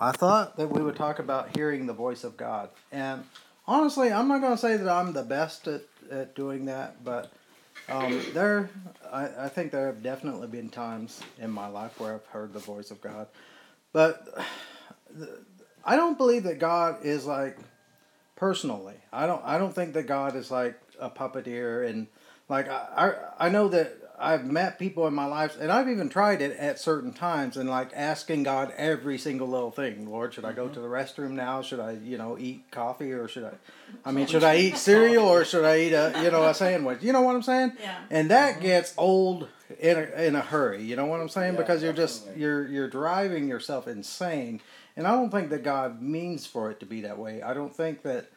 I thought that we would talk about hearing the voice of God. And honestly, I'm not going to say that I'm the best at, at doing that, but um, there, I, I think there have definitely been times in my life where I've heard the voice of God. But I don't believe that God is like personally. I don't. I don't think that God is like a puppeteer and like I. I, I know that I've met people in my life, and I've even tried it at certain times, and like asking God every single little thing. Lord, should I go mm-hmm. to the restroom now? Should I, you know, eat coffee, or should I? I mean, should I eat cereal, or should I eat a, you know, a sandwich? You know what I'm saying? Yeah. And that mm-hmm. gets old in a in a hurry. You know what I'm saying? Yeah, because you're definitely. just you're you're driving yourself insane, and I don't think that God means for it to be that way. I don't think that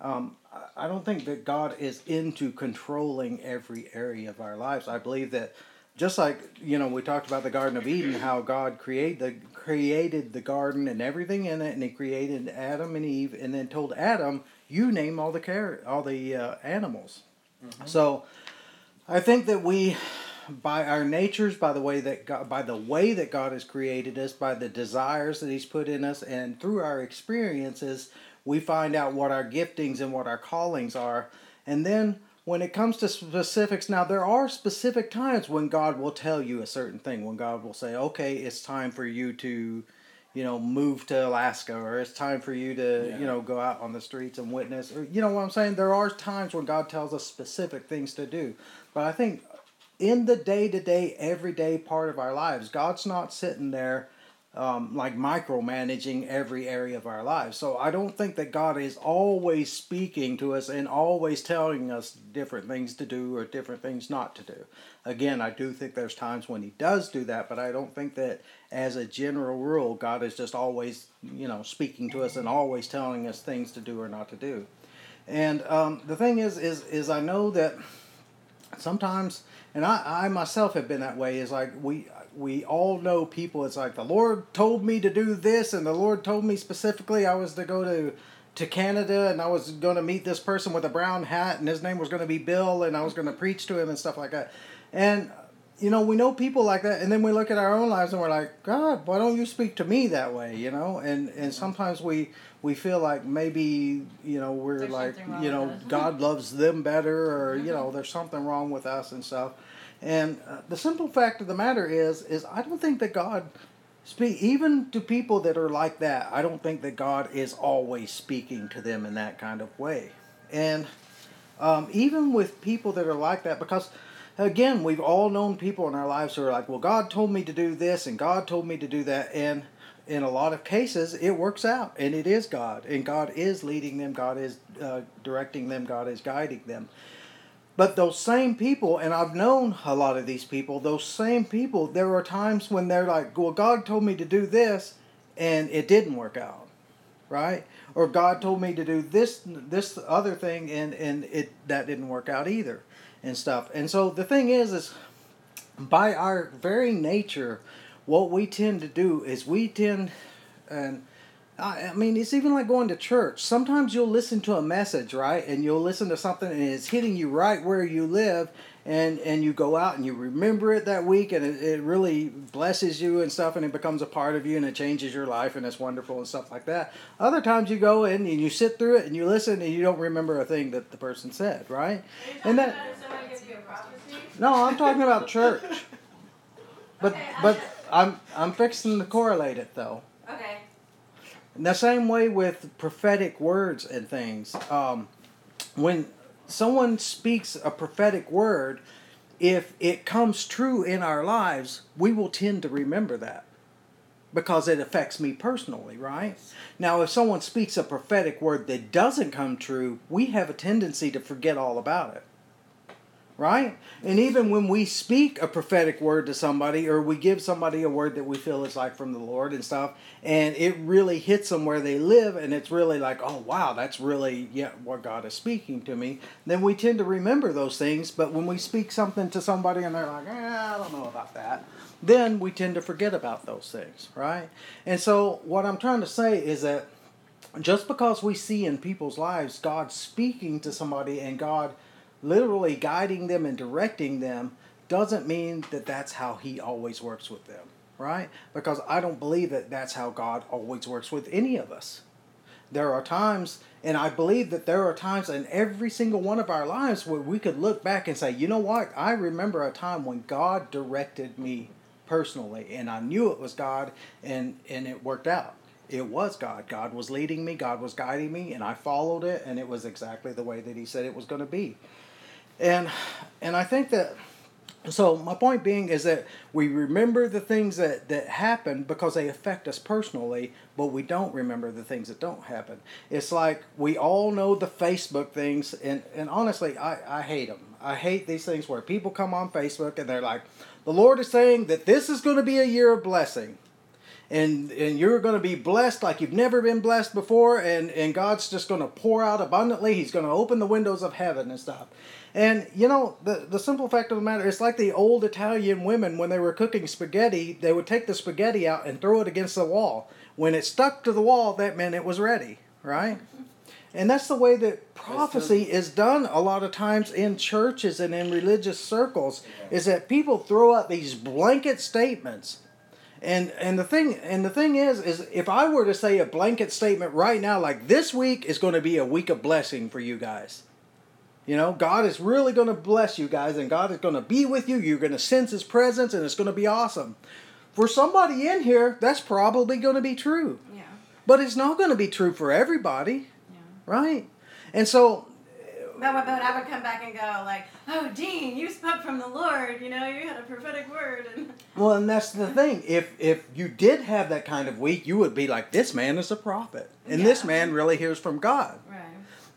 um, I don't think that God is into controlling every area of our lives. I believe that just like you know we talked about the Garden of Eden, how God created the created the garden and everything in it, and He created Adam and Eve, and then told Adam, "You name all the car- all the uh, animals." Mm-hmm. So, I think that we, by our natures, by the way that God, by the way that God has created us, by the desires that He's put in us, and through our experiences, we find out what our giftings and what our callings are. And then when it comes to specifics, now there are specific times when God will tell you a certain thing, when God will say, okay, it's time for you to, you know, move to Alaska, or it's time for you to, yeah. you know, go out on the streets and witness, or, you know what I'm saying? There are times when God tells us specific things to do. But I think in the day to day, everyday part of our lives, God's not sitting there um, like micromanaging every area of our lives. So I don't think that God is always speaking to us and always telling us different things to do or different things not to do. Again, I do think there's times when He does do that, but I don't think that as a general rule, God is just always, you know, speaking to us and always telling us things to do or not to do. And um, the thing is, is, is I know that sometimes, and I, I myself have been that way. Is like we we all know people. It's like the Lord told me to do this, and the Lord told me specifically I was to go to to Canada, and I was going to meet this person with a brown hat, and his name was going to be Bill, and I was going to preach to him and stuff like that. And you know, we know people like that, and then we look at our own lives and we're like, God, why don't you speak to me that way? You know, and and sometimes we we feel like maybe you know we're there's like you know God loves them better, or you know there's something wrong with us and stuff. And uh, the simple fact of the matter is, is I don't think that God speak even to people that are like that. I don't think that God is always speaking to them in that kind of way. And um, even with people that are like that, because again, we've all known people in our lives who are like, well, God told me to do this and God told me to do that. And in a lot of cases, it works out and it is God. And God is leading them, God is uh, directing them, God is guiding them. But those same people, and I've known a lot of these people, those same people, there are times when they're like, well, God told me to do this and it didn't work out, right? Or God told me to do this this other thing and, and it that didn't work out either and stuff. And so the thing is is by our very nature, what we tend to do is we tend and I mean, it's even like going to church. Sometimes you'll listen to a message, right? And you'll listen to something and it's hitting you right where you live. And, and you go out and you remember it that week and it, it really blesses you and stuff and it becomes a part of you and it changes your life and it's wonderful and stuff like that. Other times you go in and you sit through it and you listen and you don't remember a thing that the person said, right? And that. No, I'm talking about church. But okay, but I'm I'm fixing to correlate it though. Okay. In the same way with prophetic words and things, um, when someone speaks a prophetic word, if it comes true in our lives, we will tend to remember that because it affects me personally, right? Now, if someone speaks a prophetic word that doesn't come true, we have a tendency to forget all about it right? And even when we speak a prophetic word to somebody or we give somebody a word that we feel is like from the Lord and stuff, and it really hits them where they live, and it's really like, oh wow, that's really yeah what God is speaking to me. Then we tend to remember those things, but when we speak something to somebody and they're like, eh, I don't know about that, then we tend to forget about those things, right? And so what I'm trying to say is that just because we see in people's lives God speaking to somebody and God literally guiding them and directing them doesn't mean that that's how he always works with them right? Because I don't believe that that's how God always works with any of us. There are times, and I believe that there are times in every single one of our lives where we could look back and say, you know what? I remember a time when God directed me personally, and I knew it was God, and, and it worked out. It was God. God was leading me, God was guiding me, and I followed it, and it was exactly the way that He said it was going to be. And, and I think that so my point being is that we remember the things that, that happen because they affect us personally but we don't remember the things that don't happen. It's like we all know the facebook things and, and honestly I, I hate them i hate these things where people come on facebook and they're like the lord is saying that this is going to be a year of blessing and and you're going to be blessed like you've never been blessed before and and god's just going to pour out abundantly he's going to open the windows of heaven and stuff and you know, the the simple fact of the matter, it's like the old Italian women when they were cooking spaghetti, they would take the spaghetti out and throw it against the wall. When it stuck to the wall, that meant it was ready, right? And that's the way that prophecy is done a lot of times in churches and in religious circles is that people throw out these blanket statements. And and the thing and the thing is is if I were to say a blanket statement right now like this week is going to be a week of blessing for you guys you know, God is really going to bless you guys and God is going to be with you. You're going to sense His presence and it's going to be awesome. For somebody in here, that's probably going to be true. Yeah. But it's not going to be true for everybody. Yeah. Right? And so. But, but I would come back and go like, "Oh, Dean, you spoke from the Lord. You know, you had a prophetic word." And well, and that's the thing. If if you did have that kind of week, you would be like, "This man is a prophet, and yeah. this man really hears from God." Right.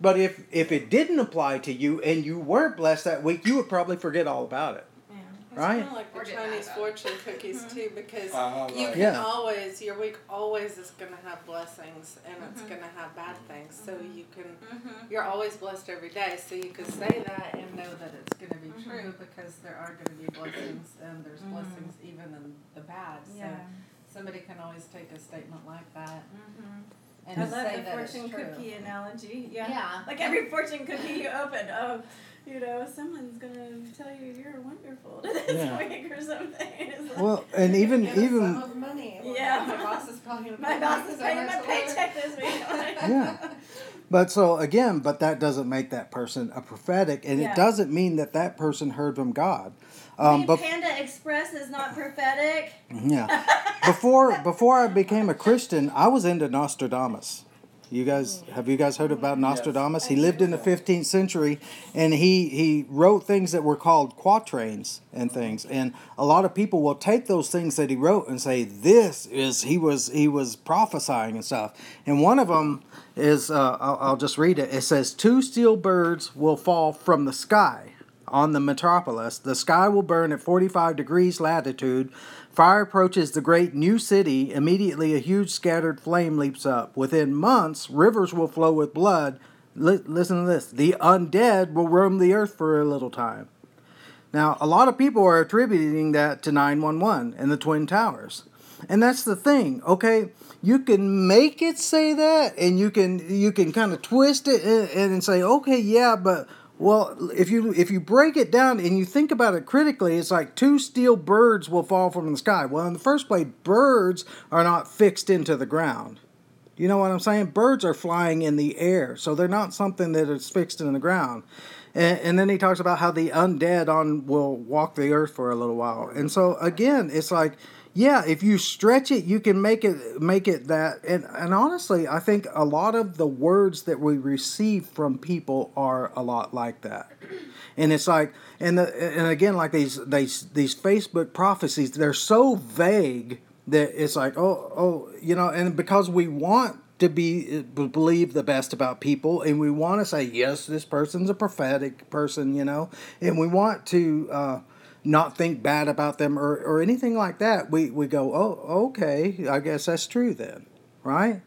But if if it didn't apply to you and you weren't blessed that week, you would probably forget all about it. Yeah. It's right? kind of like the Chinese fortune cookies mm-hmm. too, because uh, you can yeah. always your week always is going to have blessings and mm-hmm. it's going to have bad things. So mm-hmm. you can mm-hmm. you're always blessed every day. So you can say that and know that it's going to be Mm-hmm. true because there are going to be blessings and there's blessings even in the bad. So Yeah. somebody can always take a statement like that. Mm-hmm. And I love say the fortune cookie analogy. Yeah. Yeah. Like every fortune cookie you open, oh, you know, someone's gonna tell you you're wonderful to this Yeah. week or something. Like- Well, and even Get a even of money. Well, Yeah. My boss is probably gonna my boss is so paying my much more. paycheck this week. yeah. But so again, but that doesn't make that person a prophetic, and Yeah. it doesn't mean that that person heard from God. Um, Um, but Panda Express is not prophetic. yeah, before before I became a Christian, I was into Nostradamus. You guys have you guys heard about Nostradamus? He lived in the 15th century, and he he wrote things that were called quatrains and things. And a lot of people will take those things that he wrote and say this is he was he was prophesying and stuff. And one of them is uh, I'll, I'll just read it. It says two steel birds will fall from the sky on the metropolis. The sky will burn at 45 degrees latitude. Fire approaches the great new city. Immediately, a huge scattered flame leaps up. Within months, rivers will flow with blood. Li- listen to this the undead will roam the earth for a little time. Now, a lot of people are attributing that to 911 and the Twin Towers. And that's the thing, okay? You can make it say that and you can you can kind of twist it and, and say, "Okay, yeah, but well, if you if you break it down and you think about it critically, it's like two steel birds will fall from the sky. Well, in the first place, birds are not fixed into the ground. You know what I'm saying? Birds are flying in the air, so they're not something that is fixed in the ground. And, and then he talks about how the undead on will walk the earth for a little while. And so again, it's like yeah, if you stretch it, you can make it make it that. And and honestly, I think a lot of the words that we receive from people are a lot like that. And it's like, and the, and again, like these these these Facebook prophecies, they're so vague that it's like, oh oh, you know, and because we want to be believe the best about people and we want to say yes this person's a prophetic person you know and we want to uh, not think bad about them or, or anything like that, we, we go, oh, okay, I guess that's true then, right?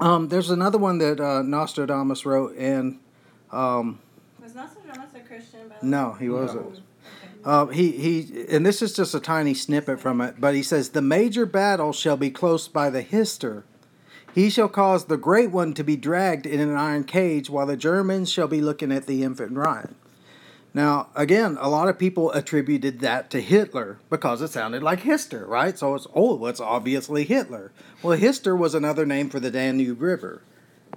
Um, there's another one that uh, Nostradamus wrote, and um, Was Nostradamus a Christian? By the no, he wasn't. Uh, he he, and this is just a tiny snippet from it, but he says the major battle shall be close by the Hister. He shall cause the great one to be dragged in an iron cage, while the Germans shall be looking at the infant Rhine. Now, again, a lot of people attributed that to Hitler because it sounded like Hister, right? So it's, oh, it's obviously Hitler. Well, Hister was another name for the Danube River,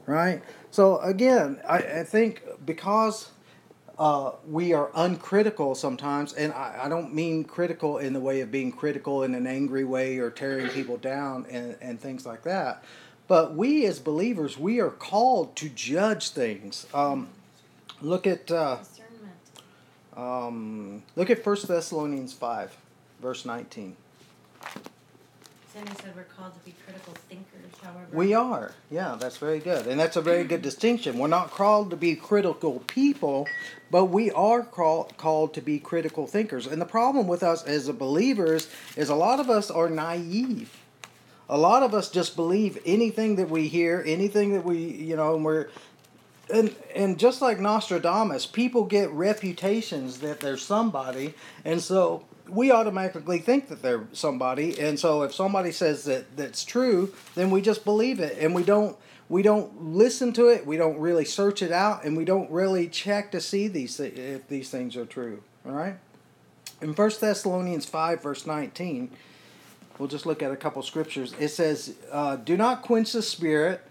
right? So again, I, I think because uh, we are uncritical sometimes, and I, I don't mean critical in the way of being critical in an angry way or tearing people down and, and things like that. But we as believers, we are called to judge things. Um, look at uh. Um, look at First Thessalonians five, verse nineteen. Sandy said we're called to be critical thinkers, however. We are, yeah, that's very good, and that's a very good distinction. We're not called to be critical people, but we are call, called to be critical thinkers. And the problem with us as believers is a lot of us are naive. A lot of us just believe anything that we hear, anything that we, you know, and we're and and just like Nostradamus, people get reputations that they're somebody, and so we automatically think that they're somebody. And so if somebody says that that's true, then we just believe it, and we don't we don't listen to it. We don't really search it out, and we don't really check to see these if these things are true. All right. In First Thessalonians five verse nineteen, we'll just look at a couple scriptures. It says, uh, "Do not quench the spirit."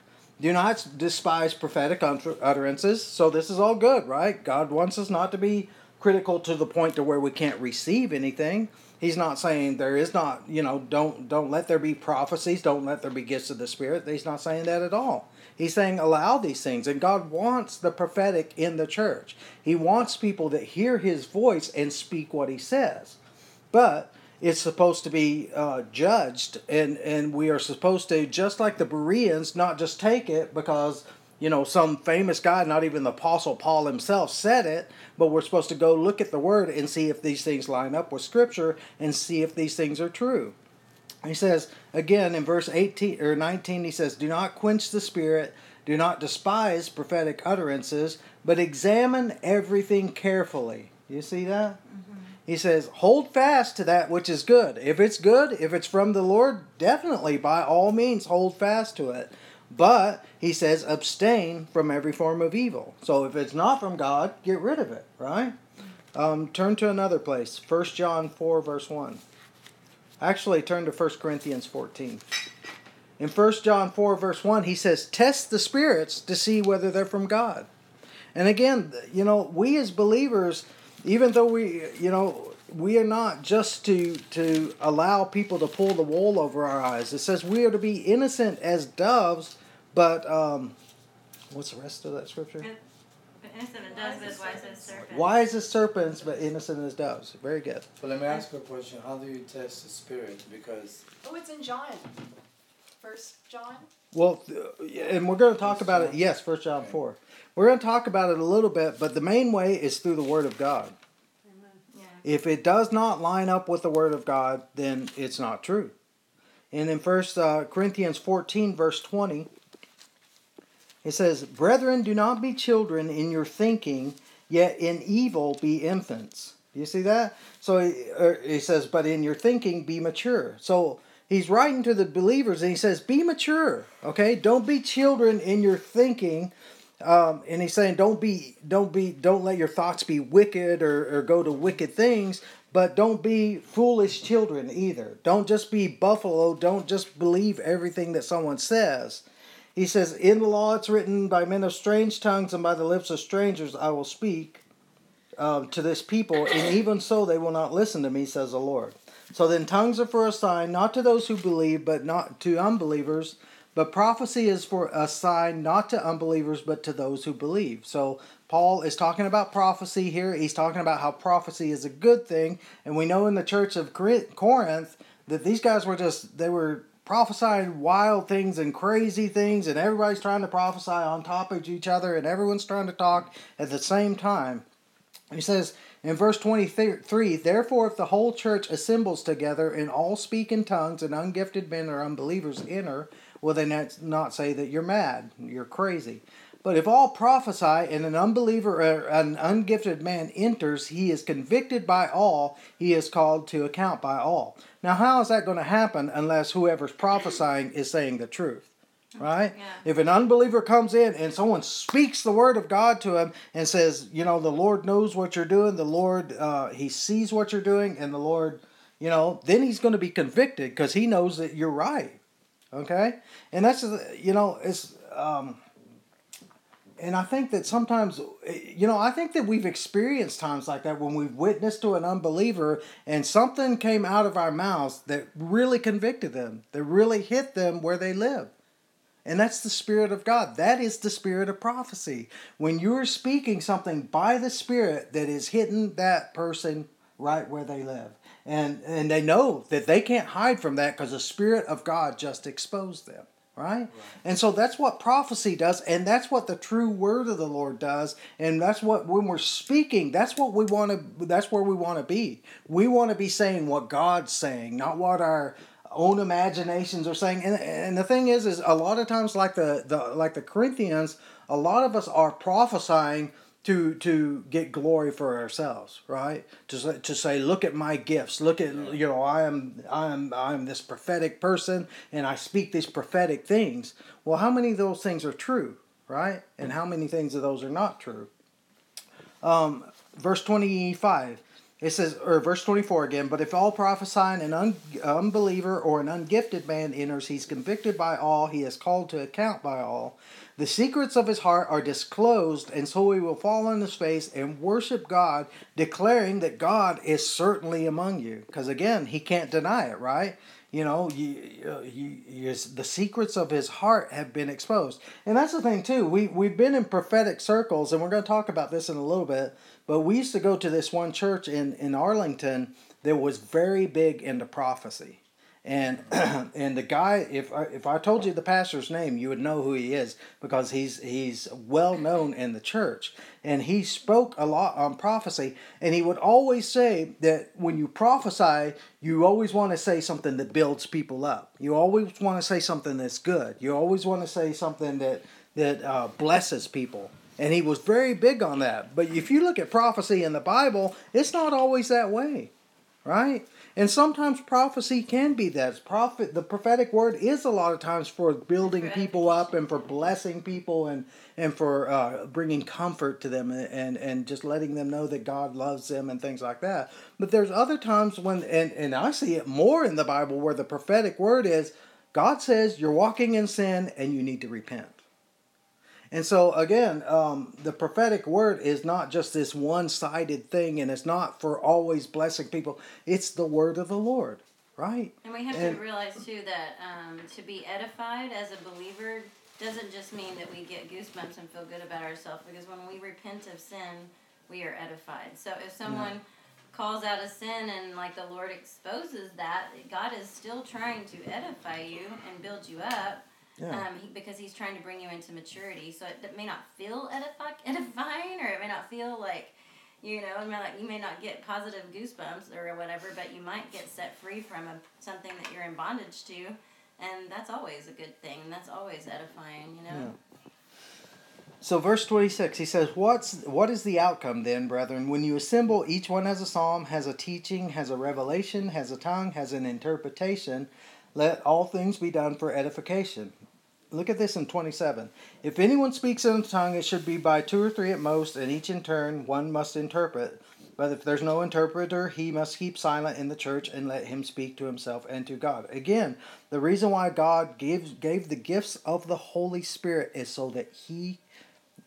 Do not despise prophetic utterances. So this is all good, right? God wants us not to be critical to the point to where we can't receive anything. He's not saying there is not, you know, don't don't let there be prophecies, don't let there be gifts of the spirit. He's not saying that at all. He's saying allow these things and God wants the prophetic in the church. He wants people that hear his voice and speak what he says. But it's supposed to be uh, judged, and, and we are supposed to, just like the Bereans, not just take it because, you know, some famous guy, not even the Apostle Paul himself, said it, but we're supposed to go look at the Word and see if these things line up with Scripture and see if these things are true. He says, again, in verse 18 or 19, he says, Do not quench the Spirit, do not despise prophetic utterances, but examine everything carefully. You see that? He says, hold fast to that which is good. If it's good, if it's from the Lord, definitely, by all means, hold fast to it. But, he says, abstain from every form of evil. So if it's not from God, get rid of it, right? Um, turn to another place. 1 John 4, verse 1. Actually, turn to 1 Corinthians 14. In 1 John 4, verse 1, he says, Test the spirits to see whether they're from God. And again, you know, we as believers, even though we, you know, we are not just to to allow people to pull the wool over our eyes. It says we are to be innocent as doves, but um, what's the rest of that scripture? But innocent and does, but wise as serpents. Wise as serpents, but innocent as doves. Very good. But let me ask you a question. How do you test the spirit? Because Oh, it's in John. First John. Well, th- and we're going to talk about it. Yes, First John four. We're going to talk about it a little bit, but the main way is through the Word of God. Yeah. If it does not line up with the Word of God, then it's not true. And in First uh, Corinthians fourteen, verse twenty, it says, "Brethren, do not be children in your thinking, yet in evil be infants." Do you see that? So he, he says, "But in your thinking be mature." So he's writing to the believers, and he says, "Be mature." Okay, don't be children in your thinking. Um, and he's saying don't be don't be don't let your thoughts be wicked or, or go to wicked things but don't be foolish children either. Don't just be buffalo. Don't just believe everything that someone says. He says in the law it's written by men of strange tongues and by the lips of strangers i will speak um, to this people and even so they will not listen to me says the lord. So then tongues are for a sign not to those who believe but not to unbelievers but prophecy is for a sign not to unbelievers, but to those who believe. So Paul is talking about prophecy here. He's talking about how prophecy is a good thing. And we know in the church of Corinth that these guys were just, they were prophesying wild things and crazy things, and everybody's trying to prophesy on top of each other, and everyone's trying to talk at the same time. He says in verse 23 Therefore, if the whole church assembles together and all speak in tongues, and ungifted men or unbelievers enter, will they not, not say that you're mad, you're crazy? But if all prophesy and an unbeliever or an ungifted man enters, he is convicted by all, he is called to account by all. Now, how is that going to happen unless whoever's prophesying is saying the truth? right? Yeah. If an unbeliever comes in and someone speaks the word of God to him and says, you know, the Lord knows what you're doing, the Lord, uh, he sees what you're doing, and the Lord, you know, then he's going to be convicted because he knows that you're right. Okay? And that's, you know, it's, um, and I think that sometimes, you know, I think that we've experienced times like that when we've witnessed to an unbeliever and something came out of our mouths that really convicted them, that really hit them where they live. And that's the Spirit of God. That is the Spirit of prophecy. When you're speaking something by the Spirit that is hitting that person right where they live. And, and they know that they can't hide from that because the Spirit of God just exposed them. Right? And so that's what prophecy does, and that's what the true word of the Lord does, and that's what when we're speaking, that's what we want to that's where we want to be. We want to be saying what God's saying, not what our own imaginations are saying. And, and the thing is is a lot of times like the, the like the Corinthians, a lot of us are prophesying to to get glory for ourselves, right? To say, to say, look at my gifts. Look at you know, I am I am I am this prophetic person, and I speak these prophetic things. Well, how many of those things are true, right? And how many things of those are not true? Um, verse twenty five. It says, or verse 24 again, but if all prophesying an un, unbeliever or an ungifted man enters, he's convicted by all, he is called to account by all. The secrets of his heart are disclosed, and so he will fall on his face and worship God, declaring that God is certainly among you. Because again, he can't deny it, right? You know, you, you, you, the secrets of his heart have been exposed. And that's the thing, too. We, we've been in prophetic circles, and we're going to talk about this in a little bit. But we used to go to this one church in, in Arlington that was very big into prophecy. And and the guy, if I, if I told you the pastor's name, you would know who he is because he's he's well known in the church. And he spoke a lot on prophecy. And he would always say that when you prophesy, you always want to say something that builds people up. You always want to say something that's good. You always want to say something that that uh, blesses people. And he was very big on that. But if you look at prophecy in the Bible, it's not always that way, right? And sometimes prophecy can be that. Prophet, the prophetic word is a lot of times for building people up and for blessing people and and for uh, bringing comfort to them and and just letting them know that God loves them and things like that. But there's other times when and and I see it more in the Bible where the prophetic word is God says you're walking in sin and you need to repent. And so again, um, the prophetic word is not just this one-sided thing, and it's not for always blessing people. It's the word of the Lord, right? And we have And- to realize too that um, to be edified as a believer doesn't just mean that we get goosebumps and feel good about ourselves. Because when we repent of sin, we are edified. So if someone calls out a sin and like the Lord exposes that, God is still trying to edify you and build you up. Yeah. Um, he, because he's trying to bring you into maturity, so it, it may not feel edify, edifying, or it may not feel like, you know, it may not, you may not get positive goosebumps or whatever, but you might get set free from a, something that you're in bondage to, and that's always a good thing. And that's always edifying, you know. So verse 26, he says, What's what is the outcome then, brethren? When you assemble, each one has a psalm, has a teaching, has a revelation, has a tongue, has an interpretation. Let all things be done for edification. Look at this in 27. If anyone speaks in a tongue, it should be by two or three at most, and each in turn one must interpret. But if there's no interpreter, he must keep silent in the church and let him speak to himself and to God. Again, the reason why God gave, gave the gifts of the Holy Spirit is so that he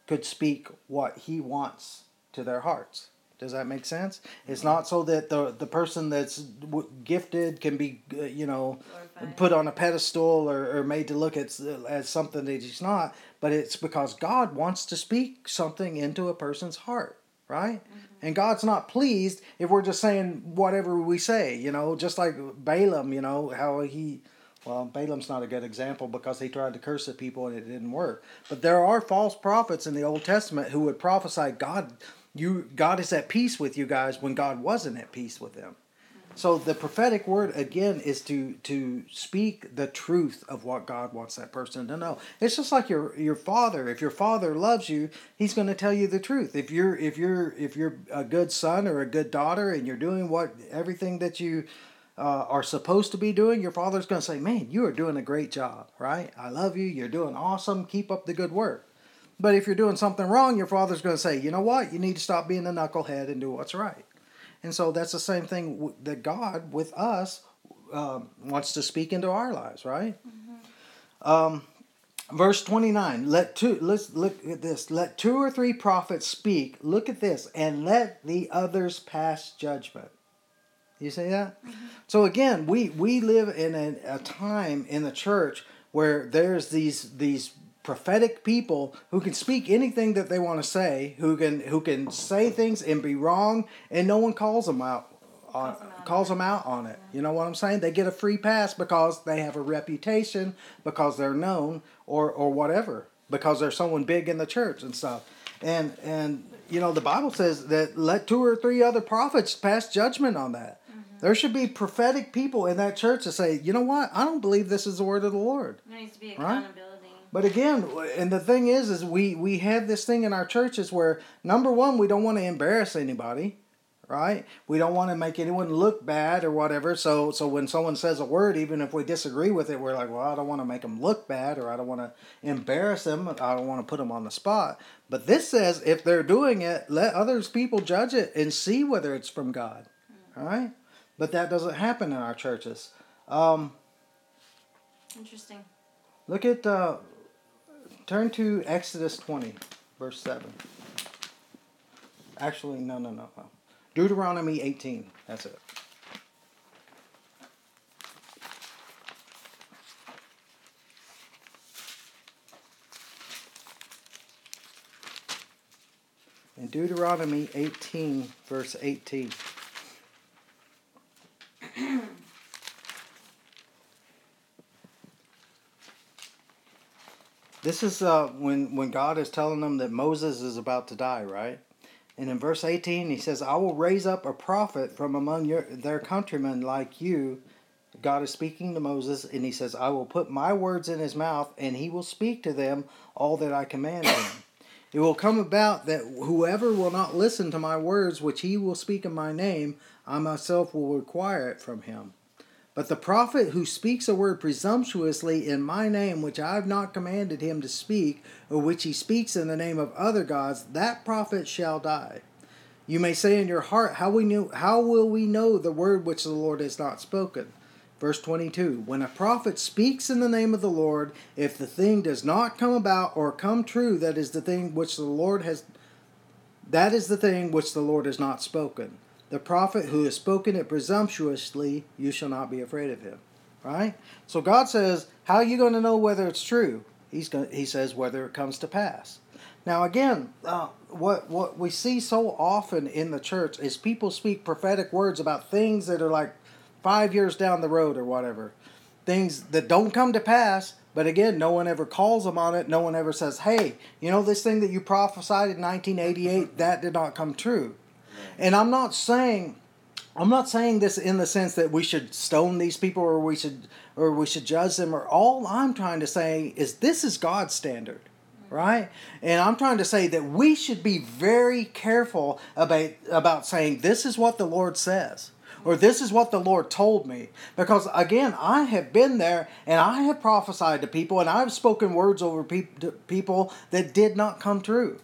could speak what he wants to their hearts. Does that make sense? It's not so that the the person that's gifted can be, uh, you know. Put on a pedestal or, or made to look at as something that he's not. But it's because God wants to speak something into a person's heart, right? Mm-hmm. And God's not pleased if we're just saying whatever we say, you know, just like Balaam, you know, how he. Well, Balaam's not a good example because he tried to curse the people and it didn't work. But there are false prophets in the Old Testament who would prophesy God you God is at peace with you guys when God wasn't at peace with them. So the prophetic word again is to to speak the truth of what God wants that person to know. It's just like your your father. If your father loves you, he's going to tell you the truth. If you're if you're if you're a good son or a good daughter and you're doing what everything that you uh, are supposed to be doing, your father's going to say, Man, you are doing a great job, right? I love you. You're doing awesome. Keep up the good work. But if you're doing something wrong, your father's going to say, You know what? You need to stop being a knucklehead and do what's right. And so that's the same thing that God with us um, wants to speak into our lives, right? Mm-hmm. Um, verse 29 let two let's look at this let two or three prophets speak look at this and let the others pass judgment you see that mm-hmm. so again we we live in a, a time in the church where there's these these prophetic people who can speak anything that they want to say who can who can say things and be wrong and no one calls them out on, calls them out on it. You know what I'm saying? They get a free pass because they have a reputation, because they're known, or or whatever, because they're someone big in the church and stuff. And and you know the Bible says that let two or three other prophets pass judgment on that. Mm-hmm. There should be prophetic people in that church to say, you know what? I don't believe this is the word of the Lord. There needs to be accountability. Right? But again, and the thing is, is we we have this thing in our churches where number one, we don't want to embarrass anybody right? We don't want to make anyone look bad or whatever. So so when someone says a word, even if we disagree with it, we're like, well, I don't want to make them look bad or I don't want to embarrass them. I don't want to put them on the spot. But this says if they're doing it, let others people judge it and see whether it's from God. All right? But that doesn't happen in our churches. Um, Interesting. Look at uh, turn to Exodus 20, verse 7. Actually, no, no, no, no. Deuteronomy 18. That's it. In Deuteronomy 18, verse 18. this is uh, when, when God is telling them that Moses is about to die, right? And in verse 18, he says, I will raise up a prophet from among your, their countrymen like you. God is speaking to Moses, and he says, I will put my words in his mouth, and he will speak to them all that I command him. It will come about that whoever will not listen to my words, which he will speak in my name, I myself will require it from him. But the prophet who speaks a word presumptuously in my name, which I have not commanded him to speak, or which he speaks in the name of other gods, that prophet shall die. You may say in your heart, How we knew how will we know the word which the Lord has not spoken? Verse 22 When a prophet speaks in the name of the Lord, if the thing does not come about or come true, that is the thing which the Lord has that is the thing which the Lord has not spoken the prophet who has spoken it presumptuously, you shall not be afraid of him. Right? So God says, How are you going to know whether it's true? He's going, he says, whether it comes to pass. Now, again, uh, what, what we see so often in the church is people speak prophetic words about things that are like five years down the road or whatever. Things that don't come to pass, but again, no one ever calls them on it. No one ever says, hey, you know, this thing that you prophesied in 1988, that did not come true. And I'm not saying I'm not saying this in the sense that we should stone these people or we should or we should judge them or all I'm trying to say is this is God's standard. Right? And I'm trying to say that we should be very careful about about saying this is what the Lord says or this is what the Lord told me. Because again, I have been there and I have prophesied to people and I've spoken words over pe- people that did not come true,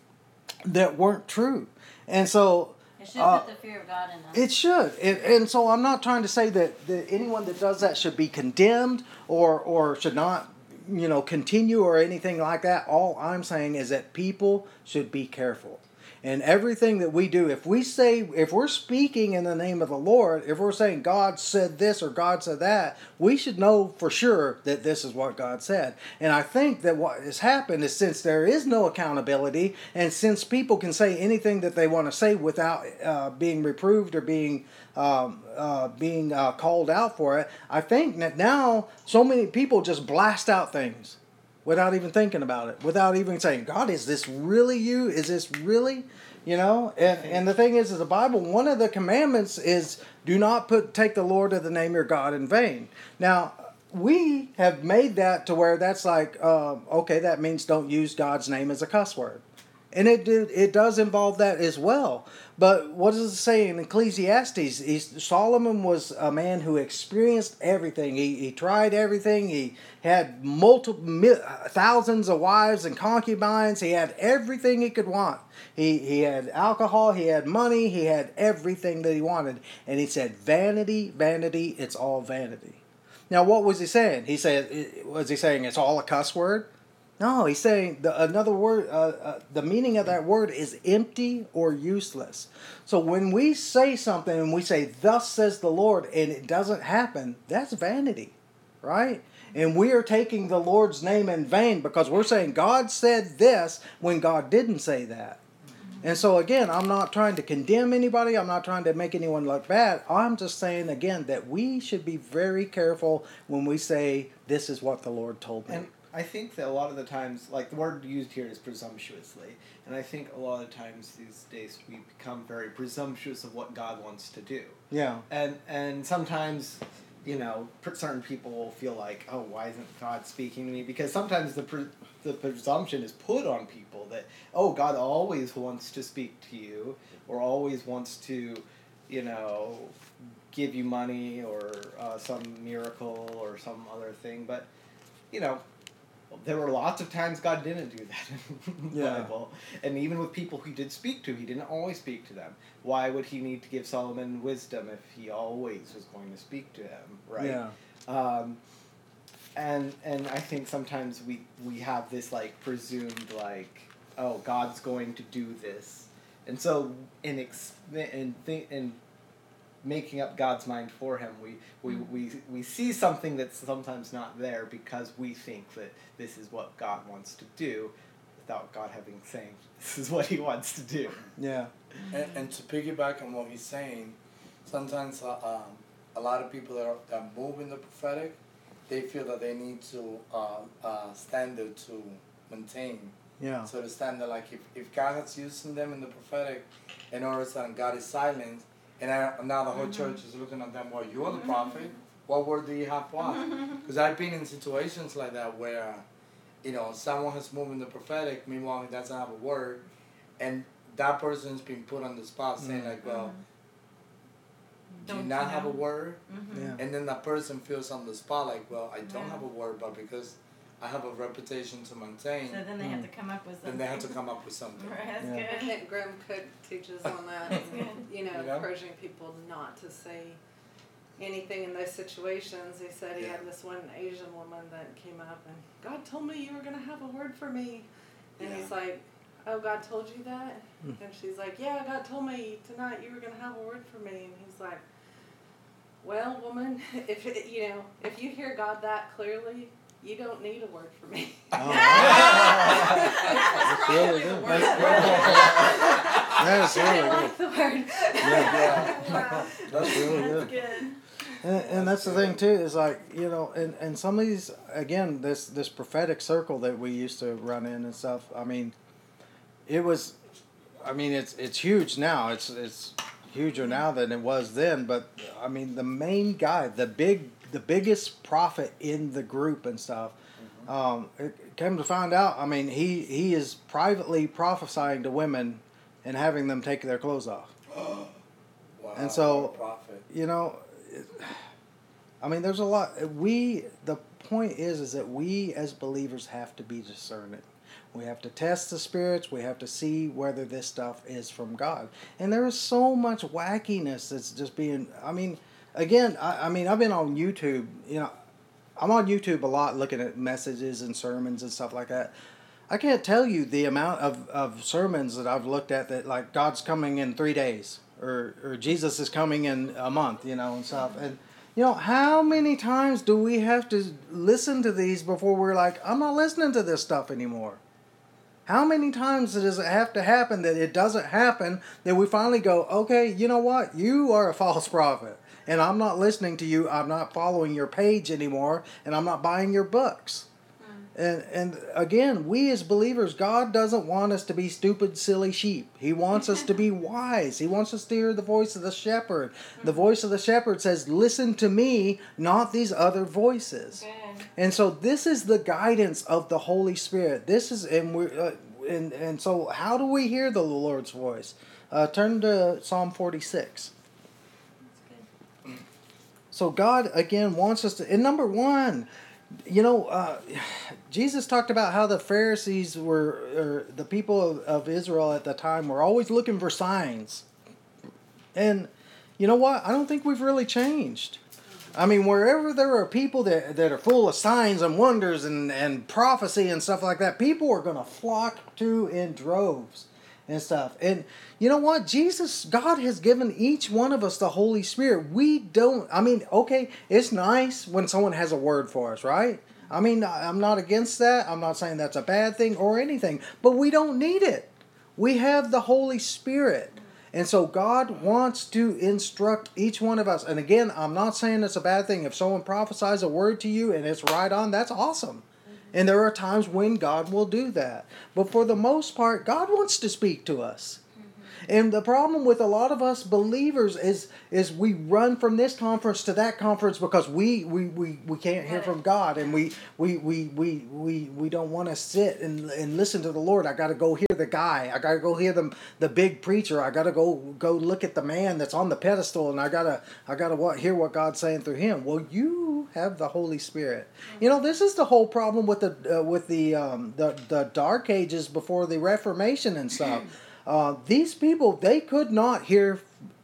that weren't true. And so it should uh, put the fear of God in us. It should, it, and so I'm not trying to say that, that anyone that does that should be condemned or or should not, you know, continue or anything like that. All I'm saying is that people should be careful and everything that we do, if we say, if we're speaking in the name of the Lord, if we're saying God said this or God said that, we should know for sure that this is what God said. And I think that what has happened is since there is no accountability, and since people can say anything that they want to say without uh, being reproved or being um, uh, being uh, called out for it, I think that now so many people just blast out things without even thinking about it, without even saying, God, is this really you? Is this really? You know, and, and the thing is, is the Bible, one of the commandments is do not put take the Lord of the name your God in vain. Now, we have made that to where that's like, uh, okay, that means don't use God's name as a cuss word. and it it does involve that as well. But what does it say in Ecclesiastes? He's, Solomon was a man who experienced everything. He, he tried everything. He had multiple thousands of wives and concubines. He had everything he could want. He he had alcohol. He had money. He had everything that he wanted. And he said, "Vanity, vanity. It's all vanity." Now, what was he saying? He said, was he saying it's all a cuss word? No, he's saying the another word. Uh, uh, the meaning of that word is empty or useless. So when we say something and we say, "Thus says the Lord," and it doesn't happen, that's vanity, right? And we are taking the Lord's name in vain because we're saying God said this when God didn't say that. And so again, I'm not trying to condemn anybody. I'm not trying to make anyone look bad. I'm just saying again that we should be very careful when we say, "This is what the Lord told me." And I think that a lot of the times, like the word used here is presumptuously, and I think a lot of times these days we become very presumptuous of what God wants to do. Yeah. And and sometimes, you know, certain people will feel like, oh, why isn't God speaking to me? Because sometimes the pre- the presumption is put on people that oh, God always wants to speak to you, or always wants to, you know, give you money or uh, some miracle or some other thing, but you know there were lots of times God didn't do that in the yeah. Bible. And even with people he did speak to, he didn't always speak to them. Why would he need to give Solomon wisdom if he always was going to speak to him, right? Yeah. Um, and and I think sometimes we we have this like presumed like oh God's going to do this, and so in ex in th- in making up God's mind for him. We, we, mm. we, we see something that's sometimes not there because we think that this is what God wants to do without God having saying this is what he wants to do. Yeah. And, and to piggyback on what he's saying, sometimes uh, um, a lot of people that, are, that move in the prophetic, they feel that they need to uh, uh, standard to maintain. Yeah. So the standard, like if, if God is using them in the prophetic, and all of a sudden God is silent, and I, now the whole mm-hmm. church is looking at them, well, you're the prophet. What word do you have for us? Because I've been in situations like that where, you know, someone has moved in the prophetic, meanwhile he doesn't have a word, and that person's been put on the spot saying mm-hmm. like, well, do you not have a word? Mm-hmm. Yeah. And then that person feels on the spot like, well, I don't yeah. have a word, but because I have a reputation to maintain. So then they mm. have to come up with something. Then they have to come up with something. Right, that's yeah. good. I think Graham Cooke teaches on that. You know, Yeah. encouraging people not to say anything in those situations. He said he Yeah. had this one Asian woman that came up and God told me you were gonna have a word for me, and Yeah. he's like, "Oh, God told you that?" Hmm. And she's like, "Yeah, God told me tonight you were gonna have a word for me." And he's like, "Well, woman, if it, you know, if you hear God that clearly, you don't need a word for me. Oh, that's really good. That's really good. I good. like the word. Yeah. wow. That's really That's good. good. And, and that's the thing too is like you know and, and some of these again this this prophetic circle that we used to run in and stuff I mean it was I mean it's it's huge now it's it's huger now than it was then but I mean the main guy the big the biggest prophet in the group and stuff. Mm-hmm. Um, it came to find out, I mean, he he is privately prophesying to women and having them take their clothes off. wow, and so, prophet. you know, it, I mean, there's a lot. We the point is is that we as believers have to be discerning. We have to test the spirits. We have to see whether this stuff is from God. And there is so much wackiness that's just being. I mean again, I, I mean, I've been on YouTube. You know, I'm on YouTube a lot, looking at messages and sermons and stuff like that. I can't tell you the amount of, of sermons that I've looked at that like God's coming in three days or or Jesus is coming in a month, you know, and stuff. And you know, how many times do we have to listen to these before we're like, I'm not listening to this stuff anymore? How many times does it have to happen that it doesn't happen that we finally go, okay, you know what? You are a false prophet and I'm not listening to you. I'm not following your page anymore, and I'm not buying your books. Hmm. And and again, we as believers, God doesn't want us to be stupid, silly sheep. He wants us to be wise. He wants us to hear the voice of the shepherd. The hmm. voice of the shepherd says, "Listen to me, not these other voices." And so this is the guidance of the Holy Spirit. This is and we uh, and and so how do we hear the Lord's voice? Uh, turn to Psalm forty six. So God again wants us to. And number one, you know, uh, Jesus talked about how the Pharisees were, or the people of, of Israel at the time were always looking for signs. And you know what? I don't think we've really changed. I mean, wherever there are people that, that are full of signs and wonders and, and prophecy and stuff like that, people are going to flock to in droves and stuff. And you know what? Jesus, God has given each one of us the Holy Spirit. We don't, I mean, okay, it's nice when someone has a word for us, right? I mean, I'm not against that. I'm not saying that's a bad thing or anything, but we don't need it. We have the Holy Spirit. And so God wants to instruct each one of us. And again, I'm not saying it's a bad thing. If someone prophesies a word to you and it's right on, that's awesome. And there are times when God will do that. But for the most part, God wants to speak to us. And the problem with a lot of us believers is is we run from this conference to that conference because we we, we, we can't hear from God and we we we we we, we don't want to sit and, and listen to the Lord. I got to go hear the guy. I got to go hear the the big preacher. I got to go go look at the man that's on the pedestal and I got to I got to what hear what God's saying through him. Well, you have the Holy Spirit. You know, this is the whole problem with the uh, with the um the the dark ages before the Reformation and stuff. Uh, these people, they could not hear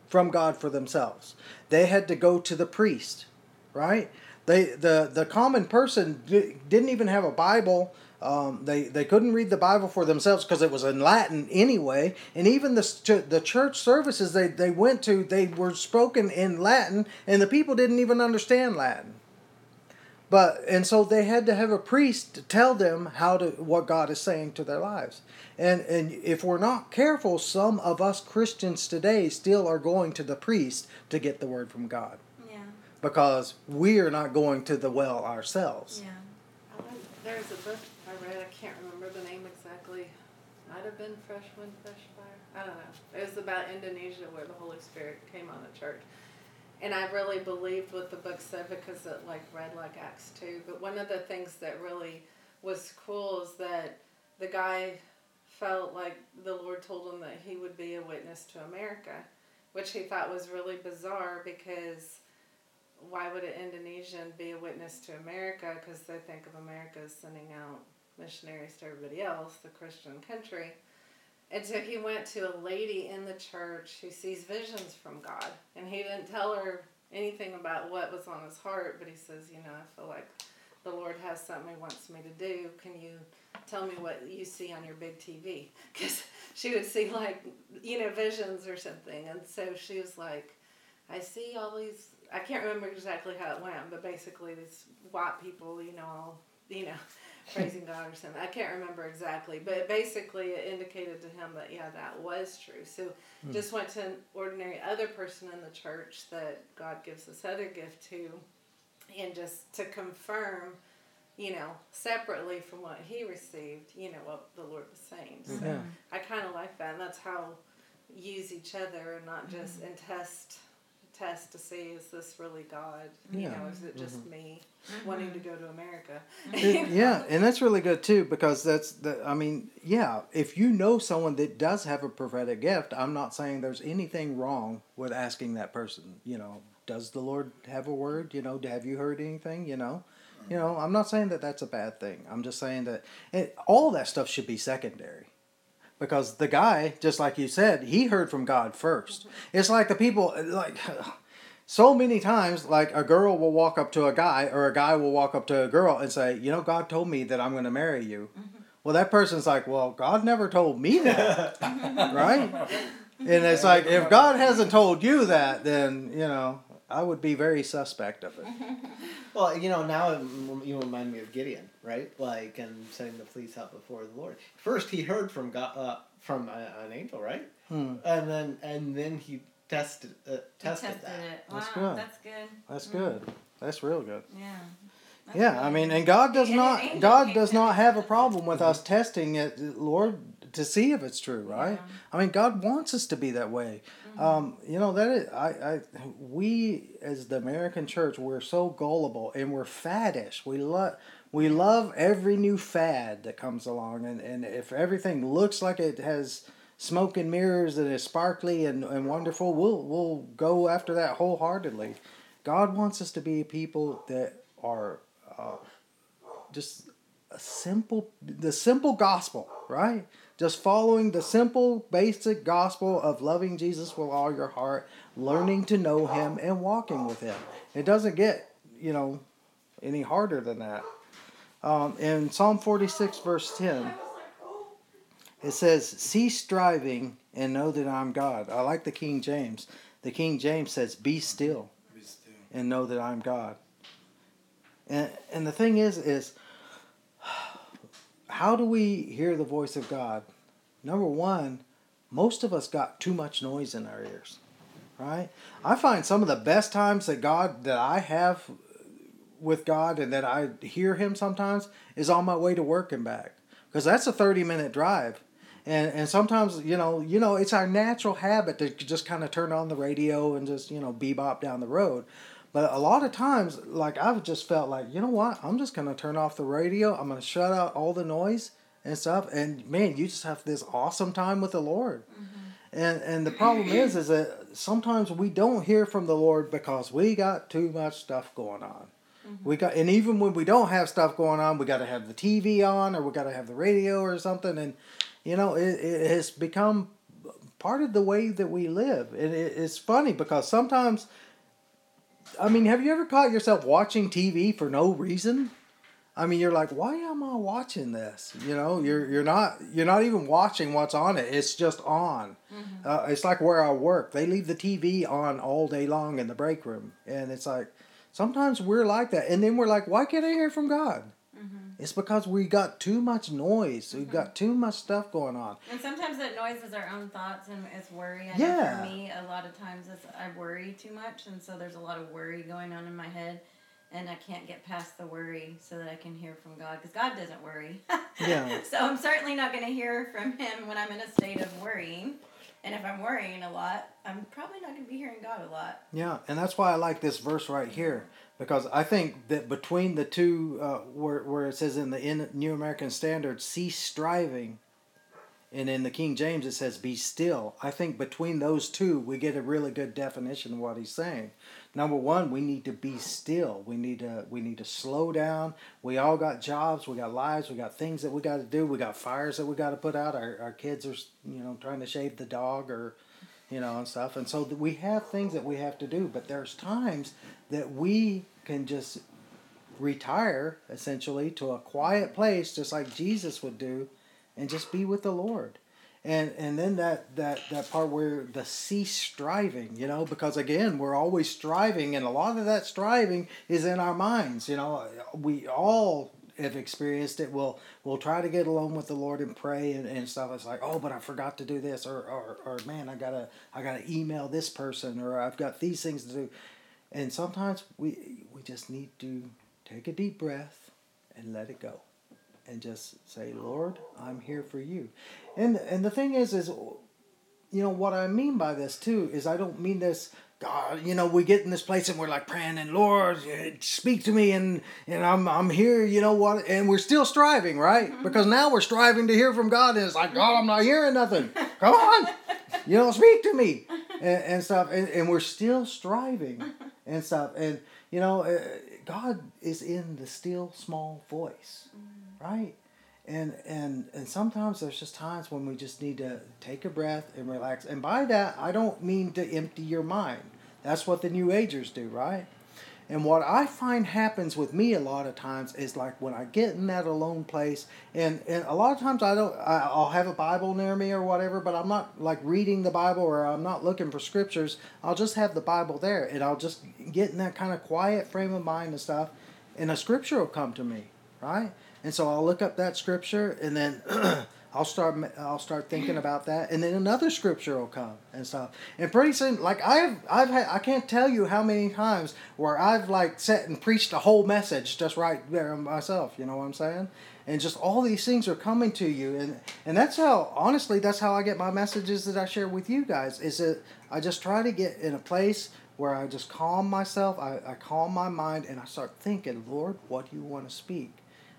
from God for themselves. They had to go to the priest, right? They the the common person didn't even have a Bible. Um, they they couldn't read the Bible for themselves because it was in Latin anyway. And even the the church services they they went to, they were spoken in Latin, and the people didn't even understand Latin. But and so they had to have a priest to tell them how to what God is saying to their lives. And and if we're not careful, some of us Christians today still are going to the priest to get the word from God. Yeah. Because we are not going to the well ourselves. Yeah. I There's a book I read, I can't remember the name exactly. Might have been Fresh Wind, Fresh Fire. I don't know. It was about Indonesia where the Holy Spirit came on a church. And I really believed what the book said because it like read like Acts 2. But one of the things that really was cool is that the guy felt like the Lord told him that he would be a witness to America, which he thought was really bizarre because why would an Indonesian be a witness to America? Because they think of America as sending out missionaries to everybody else, the Christian country. And so he went to a lady in the church who sees visions from God. And he didn't tell her anything about what was on his heart, but he says, You know, I feel like the Lord has something he wants me to do. Can you tell me what you see on your big TV? Because she would see, like, you know, visions or something. And so she was like, I see all these. I can't remember exactly how it went, but basically these white people, you know, all you know, praising God or something. I can't remember exactly, but basically it indicated to him that yeah, that was true. So hmm. just went to an ordinary other person in the church that God gives this other gift to, and just to confirm, you know, separately from what he received, you know, what the Lord was saying. So Yeah. I kind of like that, and that's how use each other and not just mm-hmm. and test test to see is this really God? You Yeah. know, is it just mm-hmm. me wanting to go to America? It- yeah, and that's really good too because that's the. I mean, yeah, if you know someone that does have a prophetic gift, I'm not saying there's anything wrong with asking that person. You know, does the Lord have a word? You know, have you heard anything? You know, you know, I'm not saying that that's a bad thing. I'm just saying that it, all that stuff should be secondary. Because the guy, just like you said, he heard from God 1st mm-hmm. It's like the people, like, so many times, like a girl will walk up to a guy, or a guy will walk up to a girl and say, "You know, God told me that I'm going to marry you." Mm-hmm. Well, that person's like, "Well, God never told me that, right?" And it's like, if God hasn't told you that, then you know, I would be very suspect of it. Well, you know, now it- you remind me of Gideon, right? Like, and setting the fleece out before the Lord. First, he heard from God, uh, from a, an angel, right? Hmm. And then, and then he tested, uh, tested, Tested that. it. Wow, That's good. that's good. That's good. That's real good. Yeah. That's Yeah, good. I mean, and God does And not angel God does not have a problem with us testing it, Lord, to see if it's true, right? Yeah. I mean, God wants us to be that way. Um, you know that is, I, I we as the American church we're so gullible and we're faddish. We love We love every new fad that comes along, and, and if everything looks like it has smoke and mirrors and is sparkly and, and wonderful, we'll we'll go after that wholeheartedly. God wants us to be people that are uh, just a simple, the simple gospel, right? Just following the simple, basic gospel of loving Jesus with all your heart, learning to know Him, and walking with Him. It doesn't get, you know, any harder than that. Um, in Psalm 46, verse 10, it says, Cease striving and know that I'm God. I like the King James. The King James says, Be still Be still. and know that I'm God. And and the thing is is how do we hear the voice of God? Number one, most of us got too much noise in our ears. Right? I find some of the best times that God that I have with God and that I hear him sometimes is on my way to work and back. Because that's a 30 minute drive. And and sometimes, you know, you know, it's our natural habit to just kind of turn on the radio and just, you know, bebop down the road. But a lot of times, like I've just felt like, you know what? I'm just gonna turn off the radio. I'm gonna shut out all the noise and stuff. And man, you just have this awesome time with the Lord. Mm-hmm. And and the problem is, is that sometimes we don't hear from the Lord because we got too much stuff going on. Mm-hmm. We got, and even when we don't have stuff going on, we got to have the TV on, or we got to have the radio or something. And you know, it, it has become part of the way that we live. And it, it's funny because sometimes, I mean, have you ever caught yourself watching TV for no reason? I mean, you're like, why am I watching this? You know, you're you're not you're not even watching what's on it. It's just on. Uh, it's like where I work. They leave the TV on all day long in the break room, and it's like sometimes we're like that, and then we're like, why can't I hear from God? It's because we got too much noise. We've got mm-hmm. too much stuff going on. And sometimes that noise is our own thoughts and it's worry. I Yeah. know for me, a lot of times it's, I worry too much, and so there's a lot of worry going on in my head, and I can't get past the worry so that I can hear from God because God doesn't worry. Yeah. so I'm certainly not going to hear from Him when I'm in a state of worrying, and if I'm worrying a lot, I'm probably not going to be hearing God a lot. Yeah, and that's why I like this verse right here because I think that between the two, uh, where where it says in the New American Standard, cease striving, and in the King James it says be still. I think between those two we get a really good definition of what he's saying. Number one, we need to be still. We need to we need to slow down. We all got jobs, we got lives, we got things that we got to do. We got fires that we got to put out. Our our kids are you know trying to shave the dog or you know, and stuff. And so we have things that we have to do, but there's times that we can just retire essentially to a quiet place, just like Jesus would do, and just be with the Lord. And and then that that that part where the cease striving, you know, because again we're always striving, and a lot of that striving is in our minds. You know, we all have experienced it. We'll we'll try to get alone with the Lord and pray and, and stuff. It's like, oh, but I forgot to do this, or, or or man, I gotta I gotta email this person, or I've got these things to do. And sometimes we we just need to take a deep breath and let it go, and just say, Lord, I'm here for you. And and the thing is, is you know what I mean by this too is I don't mean this. God, you know, we get in this place and we're like praying and Lord, speak to me and and I'm I'm here. You know what? And we're still striving, right? Because now we're striving to hear from God, and it's like God, I'm not hearing nothing. Come on, you know, speak to me and, and stuff. And, and we're still striving and stuff. And you know, uh, God is in the still small voice, right? and and and sometimes there's just times when we just need to take a breath and relax. And by that i don't mean to empty your mind. That's what the new agers do right? And what i find happens with me a lot of times is like when i get in that alone place and and a lot of times i don't i'll have a bible near me or whatever but i'm not like reading the bible or i'm not looking for scriptures. I'll just have the bible there and i'll just get in that kind of quiet frame of mind and stuff and a scripture will come to me right and so I'll look up that scripture, and then I'll start I'll start thinking about that, and then another scripture will come and stuff. And pretty soon, like I've I've had I can't tell you how many times where I've like sat and preached a whole message just right there myself. You know what I'm saying? And just all these things are coming to you, and and that's how honestly that's how I get my messages that I share with you guys. Is that I just try to get in a place where I just calm myself, I, I calm my mind, and I start thinking, Lord, what do you want to speak?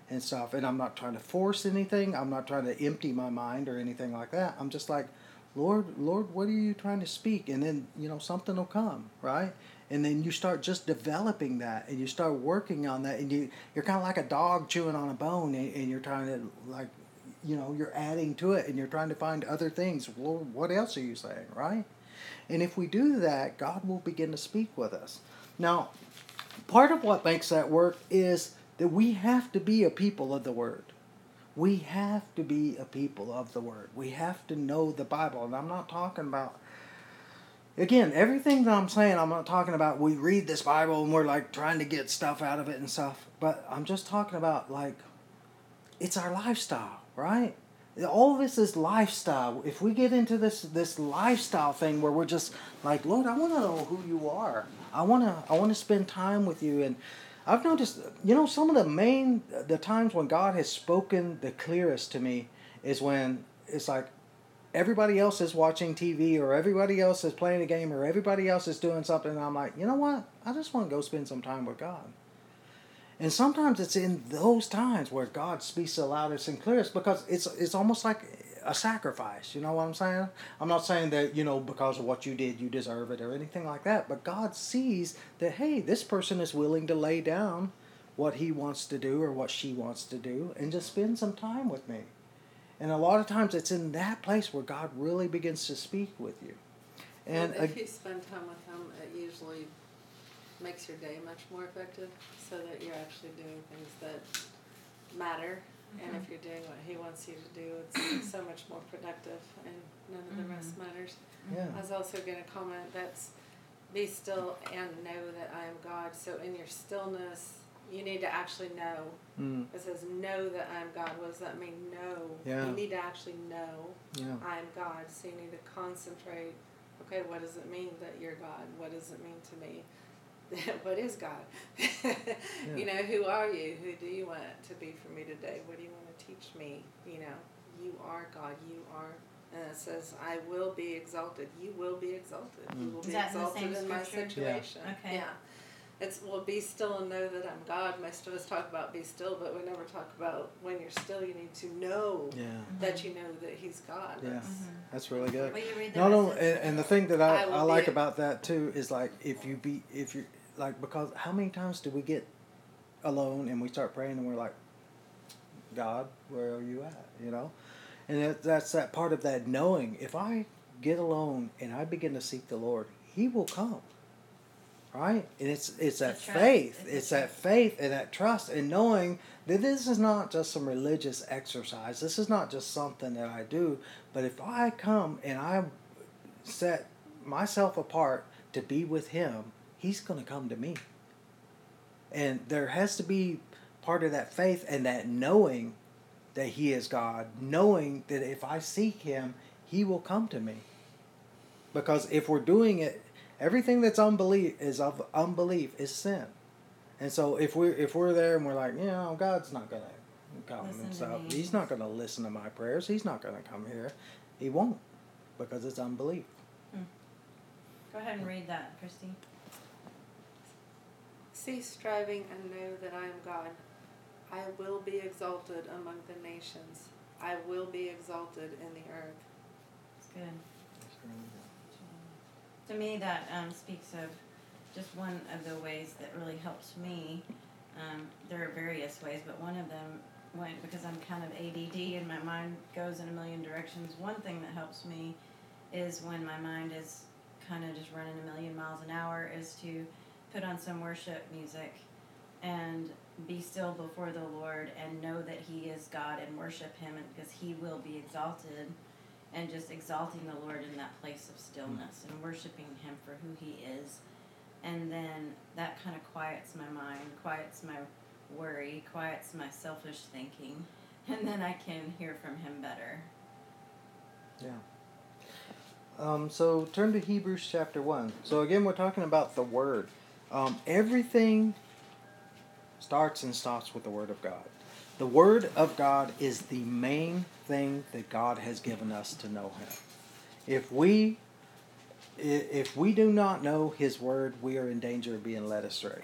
And stuff. And I'm not trying to force anything. I'm not trying to empty my mind or anything like that. I'm just like, Lord, Lord, what are you trying to speak? And then you know something will come, right? And then you start just developing that, and you start working on that, and you you're kind of like a dog chewing on a bone, and, and you're trying to like, you know, you're adding to it, and you're trying to find other things. Well, what else are you saying, right? And if we do that, God will begin to speak with us. Now, part of what makes that work is that we have to be a people of the Word. We have to be a people of the Word. We have to know the Bible. And I'm not talking about, again, everything that I'm saying, I'm not talking about we read this Bible and we're like trying to get stuff out of it and stuff. But I'm just talking about like, it's our lifestyle, right? all this is lifestyle. If we get into this this lifestyle thing where we're just like, Lord, I want to know who you are. I want to I want to spend time with you and I've noticed you know some of the main the times when God has spoken the clearest to me is when it's like everybody else is watching TV or everybody else is playing a game or everybody else is doing something and I'm like, "You know what? I just want to go spend some time with God." And sometimes it's in those times where God speaks the loudest and clearest because it's it's almost like a sacrifice. You know what I'm saying? I'm not saying that, you know, because of what you did, you deserve it or anything like that. But God sees that, hey, this person is willing to lay down what he wants to do or what she wants to do and just spend some time with me. And a lot of times it's in that place where God really begins to speak with you. And Well, if you spend time with him, it usually makes your day much more effective so that you're actually doing things that matter. And if you're doing what he wants you to do, it's so much more productive and none of the rest matters. yeah. I was also going to comment that's be still and know that I am God. So in your stillness, you need to actually know. Mm, It says know that I am God. What does that mean? Know. Yeah. You need to actually know yeah. I am God. So you need to concentrate. Okay, what does it mean that you're God? What does it mean to me? what is God? You know, who are you? Who do you want to be for me today? What do you want to teach me? You know, you are God. You are. And it says, I will be exalted. You will be exalted. You Mm. will Is be that in exalted in my scripture? situation. Okay. Yeah. It's well, be still and know that I'm God. Most of us talk about be still, but we never talk about when you're still. You need to know Yeah. that you know that He's God. Yeah. That's- That's really good. Will you read No, no, and, and the thing that I, I I like about that too is like if you be if you like because how many times do we get alone and we start praying and we're like, God, where are you at? You know, and that, that's that part of that knowing. If I get alone and I begin to seek the Lord, He will come. Right, and it's it's that faith, It's it's that faith and that trust, and knowing that this is not just some religious exercise. This is not just something that I do, but if I come and I set myself apart to be with him, he's going to come to me. And there has to be part of that faith and that knowing that he is God, knowing that if I seek him, he will come to me. Because if we're doing it, everything that's unbelief is of unbelief is sin. And so if we're if we're there and we're like, you know, God's not gonna come Listen and to stuff. He's not gonna listen to my prayers. He's not gonna come here. He won't. Because it's unbelief. Hmm. Go ahead and read that, Christy. Cease striving and know that I am God. I will be exalted among the nations. I will be exalted in the earth. It's good. To me, that um, speaks of just one of the ways that really helps me. Um, there are various ways, but one of them, when because I'm kind of ADD and my mind goes in a million directions. One thing that helps me is when my mind is kind of just running a million miles an hour, is to put on some worship music and be still before the Lord and know that He is God and worship Him, because He will be exalted and just exalting the Lord in that place of stillness and worshiping Him for who He is. And then that kind of quiets my mind, quiets my worry, quiets my selfish thinking, and then I can hear from Him better. Yeah. Um, so turn to Hebrews chapter 1. So again, we're talking about the Word. Um, everything starts and stops with the Word of God. The Word of God is the main thing that God has given us to know Him. If we if we do not know His Word, we are in danger of being led astray.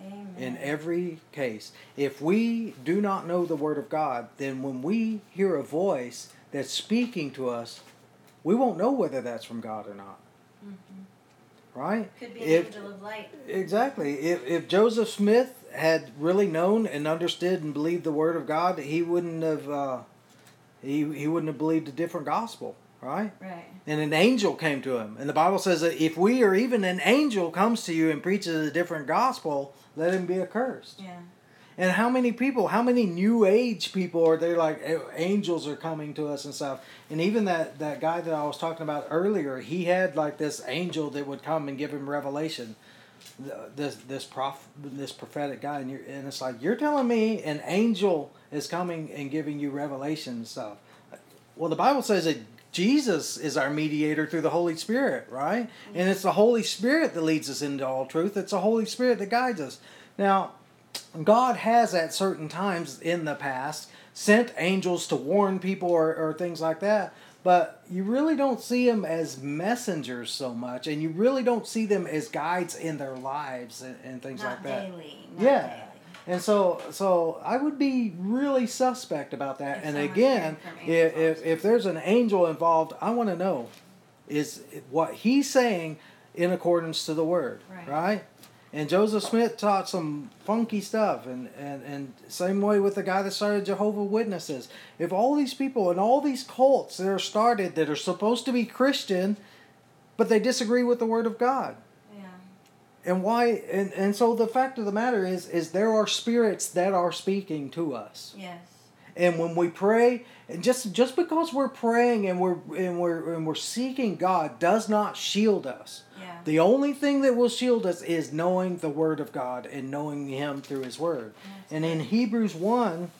Amen. in every case. If we do not know the Word of God, then when we hear a voice that's speaking to us, we won't know whether that's from God or not. Right? Could be an If- angel of light. Exactly. If, if Joseph Smith had really known and understood and believed the Word of God, he wouldn't have. Uh, he, he wouldn't have believed a different gospel, right? Right. And an angel came to him. And the Bible says that if we or even an angel comes to you and preaches a different gospel, let him be accursed. Yeah. And how many people, how many new age people are they like "Eh, angels are coming to us and stuff? And even that, that guy that I was talking about earlier, he had like this angel that would come and give him revelation. Th- This this prof this prophetic guy and you and it's like you're telling me an angel is coming and giving you revelation and stuff. Well, the Bible says that Jesus is our mediator through the Holy Spirit, right? And it's the Holy Spirit that leads us into all truth. It's the Holy Spirit that guides us. Now, God has at certain times in the past sent angels to warn people or, or things like that, but you really don't see them as messengers so much, and you really don't see them as guides in their lives and, and things Not like that. daily. Yeah. Daily. And so, so I would be really suspect about that. If and again, if, if if there's an angel involved, I want to know is what he's saying in accordance to the word, Right. right? And Joseph Smith taught some funky stuff, and, and, and same way with the guy that started Jehovah Witnesses. If all these people and all these cults that are started that are supposed to be Christian, but they disagree with the Word of God, Yeah. and why and, and so the fact of the matter is is there are spirits that are speaking to us Yes. and when we pray and just just because we're praying and we're and we're and we're seeking god does not shield us Yeah. the only thing that will shield us is knowing the word of god and knowing him through his word That's and in hebrews 1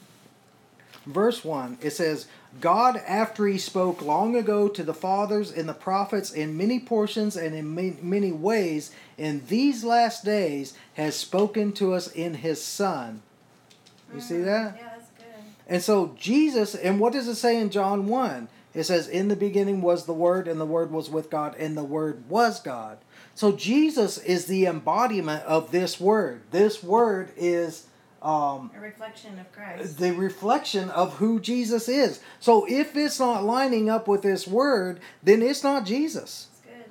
verse 1 it says god after he spoke long ago to the fathers and the prophets in many portions and in many ways in these last days has spoken to us in his son you see mm-hmm. that Yeah, that's good. and so Jesus, and what does it say in John 1? It says, In the beginning was the Word, and the Word was with God, and the Word was God. So Jesus is the embodiment of this Word. This Word is um, A reflection of Christ. the reflection of who Jesus is. So if it's not lining up with this Word, then it's not Jesus.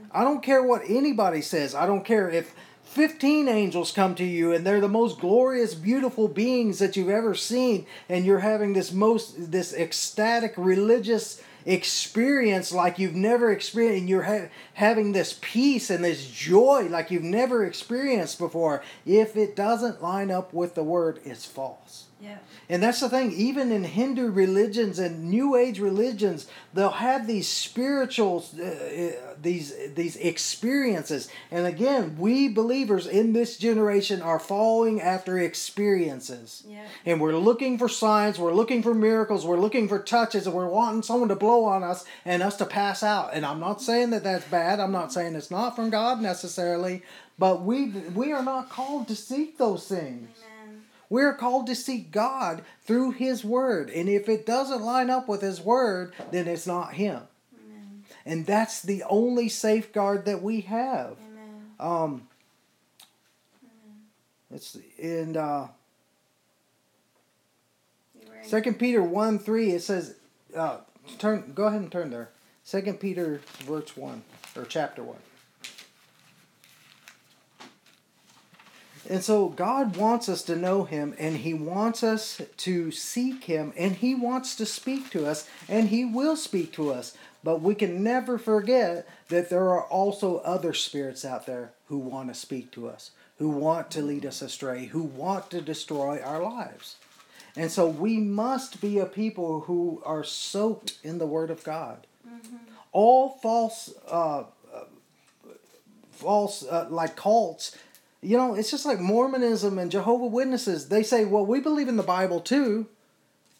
I don't care what anybody says. I don't care if 15 angels come to you and they're the most glorious beautiful beings that you've ever seen and you're having this most this ecstatic religious experience like you've never experienced and you're ha- having this peace and this joy like you've never experienced before if it doesn't line up with the word it's false Yeah. And that's the thing, even in Hindu religions and New Age religions, they'll have these spiritual, uh, uh, these these experiences. And again, we believers in this generation are following after experiences. Yeah. And we're looking for signs, we're looking for miracles, we're looking for touches, and we're wanting someone to blow on us and us to pass out. And I'm not saying that that's bad. I'm not saying it's not from God necessarily, but we we are not called to seek those things. Amen. We're called to seek God through His Word. And if it doesn't line up with His Word, then it's not Him. Amen. And that's the only safeguard that we have. Amen. Um, it's in uh, You were in- Second Peter 1 3, it says, uh, turn, go ahead and turn there. Second Peter, verse 1, or chapter 1. And so God wants us to know Him, and He wants us to seek Him, and He wants to speak to us, and He will speak to us. But we can never forget that there are also other spirits out there who want to speak to us, who want to lead us astray, who want to destroy our lives. And so we must be a people who are soaked in the Word of God. All false, uh, uh, false uh, like cults, you know, it's just like Mormonism and Jehovah Witnesses. They say, "Well, we believe in the Bible too."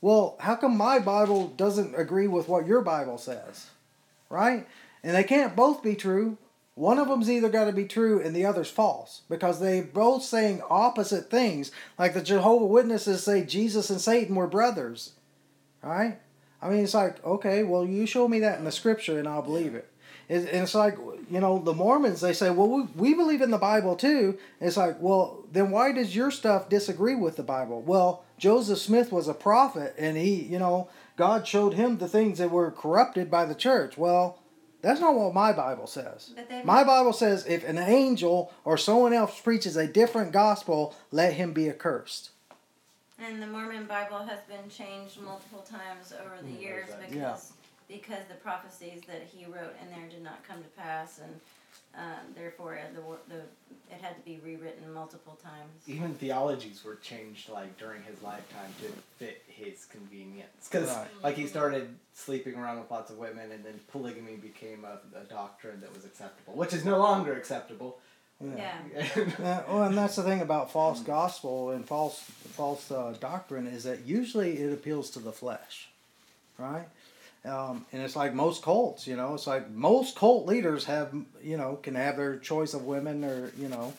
Well, how come my Bible doesn't agree with what your Bible says? Right? And they can't both be true. One of them's either got to be true and the other's false because they both saying opposite things. Like the Jehovah Witnesses say Jesus and Satan were brothers. Right? I mean, it's like, okay, well, you show me that in the scripture and I'll believe it. It's, and it's like, you know, the Mormons, they say, well, we, we believe in the Bible too. It's like, well, then why does your stuff disagree with the Bible? Well, Joseph Smith was a prophet and he, you know, God showed him the things that were corrupted by the church. Well, that's not what my Bible says. My Bible says if an angel or someone else preaches a different gospel, let him be accursed. And the Mormon Bible has been changed multiple times over the mm, years because Yeah. Because the prophecies that he wrote in there did not come to pass, and um, therefore uh, the the it had to be rewritten multiple times. Even theologies were changed like during his lifetime to fit his convenience. Because Right. like he started sleeping around with lots of women, and then polygamy became a, a doctrine that was acceptable, which is no longer acceptable. Yeah. Uh, well, and that's the thing about false gospel and false false uh, doctrine is that usually it appeals to the flesh, right? Um, and it's like most cults, you know. It's like most cult leaders have, you know, can have their choice of women, or you know,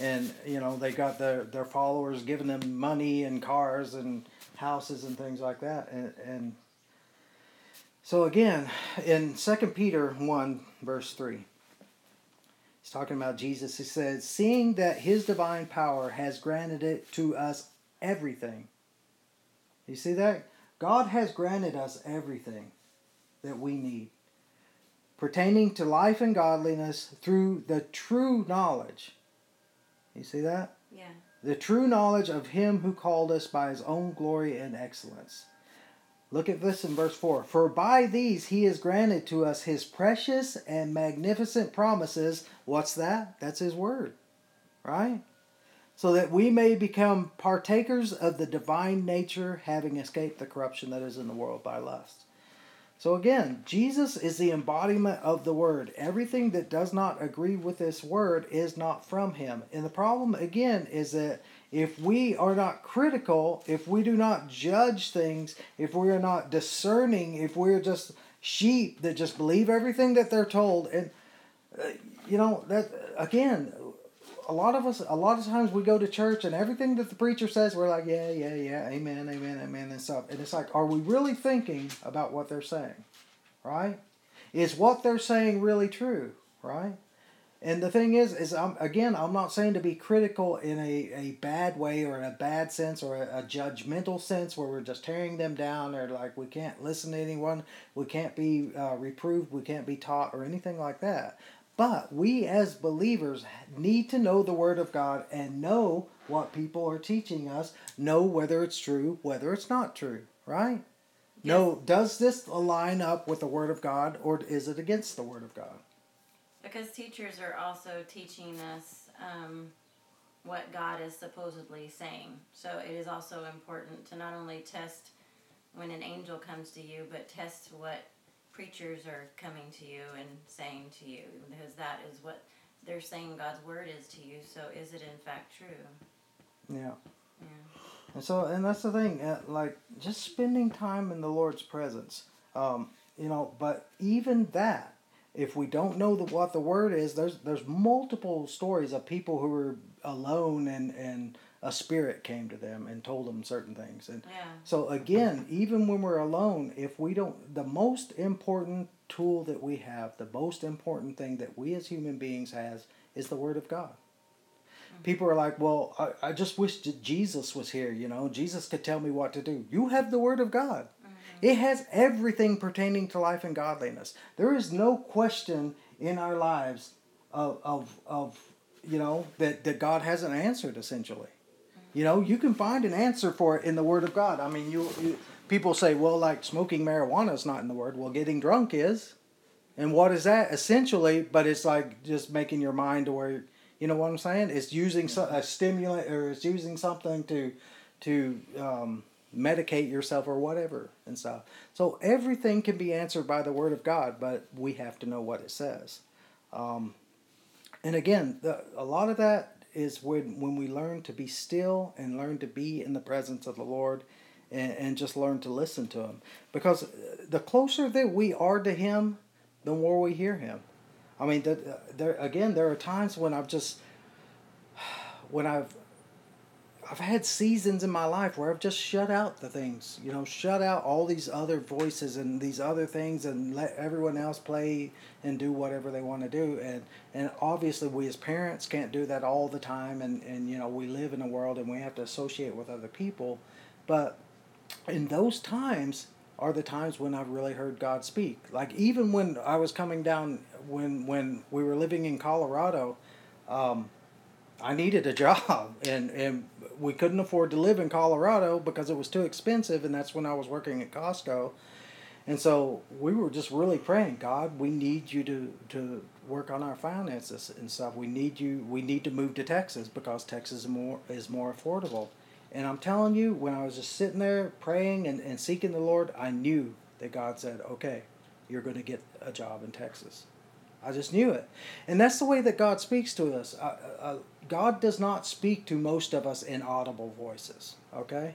and you know they got their their followers giving them money and cars and houses and things like that, and and so again, in Second Peter one verse three. He's talking about Jesus. He says, Seeing that his divine power has granted it to us everything. You see that? God has granted us everything that we need pertaining to life and godliness through the true knowledge. You see that? Yeah. The true knowledge of him who called us by his own glory and excellence. Look at this in verse 4. For by these he has granted to us his precious and magnificent promises. What's that? That's his word. Right? So that we may become partakers of the divine nature, having escaped the corruption that is in the world by lust. So again, Jesus is the embodiment of the word. Everything that does not agree with this word is not from him. And the problem again is that if we are not critical, if we do not judge things, if we are not discerning, if we're just sheep that just believe everything that they're told, and uh, you know that again, a lot of us, a lot of times we go to church and everything that the preacher says, we're like, yeah, yeah, yeah, amen, amen, amen, and stuff. And it's like, are we really thinking about what they're saying? Right? Is what they're saying really true? Right? And the thing is, is I'm again, I'm not saying to be critical in a, a bad way or in a bad sense or a, a judgmental sense where we're just tearing them down or like we can't listen to anyone, we can't be uh, reproved, we can't be taught or anything like that. But we as believers need to know the Word of God and know what people are teaching us, know whether it's true, whether it's not true, right? No, does this align up with the Word of God or is it against the Word of God? Because teachers are also teaching us um, what God is supposedly saying. So it is also important to not only test when an angel comes to you, but test what preachers are coming to you and saying to you, because that is what they're saying God's word is to you. So is it in fact true? Yeah. Yeah. And so, and that's the thing, uh, like just spending time in the Lord's presence. Um, you know, but even that, if we don't know the, what the word is, there's there's multiple stories of people who were alone and and a spirit came to them and told them certain things. And Yeah. so again, even when we're alone, if we don't, the most important tool that we have, the most important thing that we as human beings has, is the Word of God. Mm-hmm. People are like, well, I, I just wish that Jesus was here. You know, Jesus could tell me what to do. You have the Word of God. Mm-hmm. It has everything pertaining to life and godliness. There is no question in our lives of, of, of you know, that, that God hasn't answered essentially. You know, you can find an answer for it in the Word of God. I mean, you, you people say, well, like smoking marijuana is not in the Word. Well, getting drunk is. And what is that essentially? But it's like just making your mind to where, you know what I'm saying? It's using a stimulant or it's using something to, to um, medicate yourself or whatever and stuff. So everything can be answered by the Word of God, but we have to know what it says. Um, and again, the, a lot of that is when, when we learn to be still and learn to be in the presence of the Lord and, and just learn to listen to Him. Because uh, the closer that we are to Him, the more we hear Him. I mean, the, uh, there again, there are times when I've just, when I've, I've had seasons in my life where I've just shut out the things, you know, shut out all these other voices and these other things and let everyone else play and do whatever they want to do. And and obviously we as parents can't do that all the time and, and you know, we live in a world and we have to associate with other people. But in those times are the times when I've really heard God speak. Like even when I was coming down when when we were living in Colorado, um, I needed a job and, and we couldn't afford to live in Colorado because it was too expensive and that's when I was working at Costco. And so we were just really praying, God, we need you to, to work on our finances and stuff. We need you we need to move to Texas because Texas is more is more affordable. And I'm telling you, when I was just sitting there praying and, and seeking the Lord, I knew that God said, Okay, you're gonna get a job in Texas. I just knew it. And that's the way that God speaks to us. Uh, uh, God does not speak to most of us in audible voices, okay?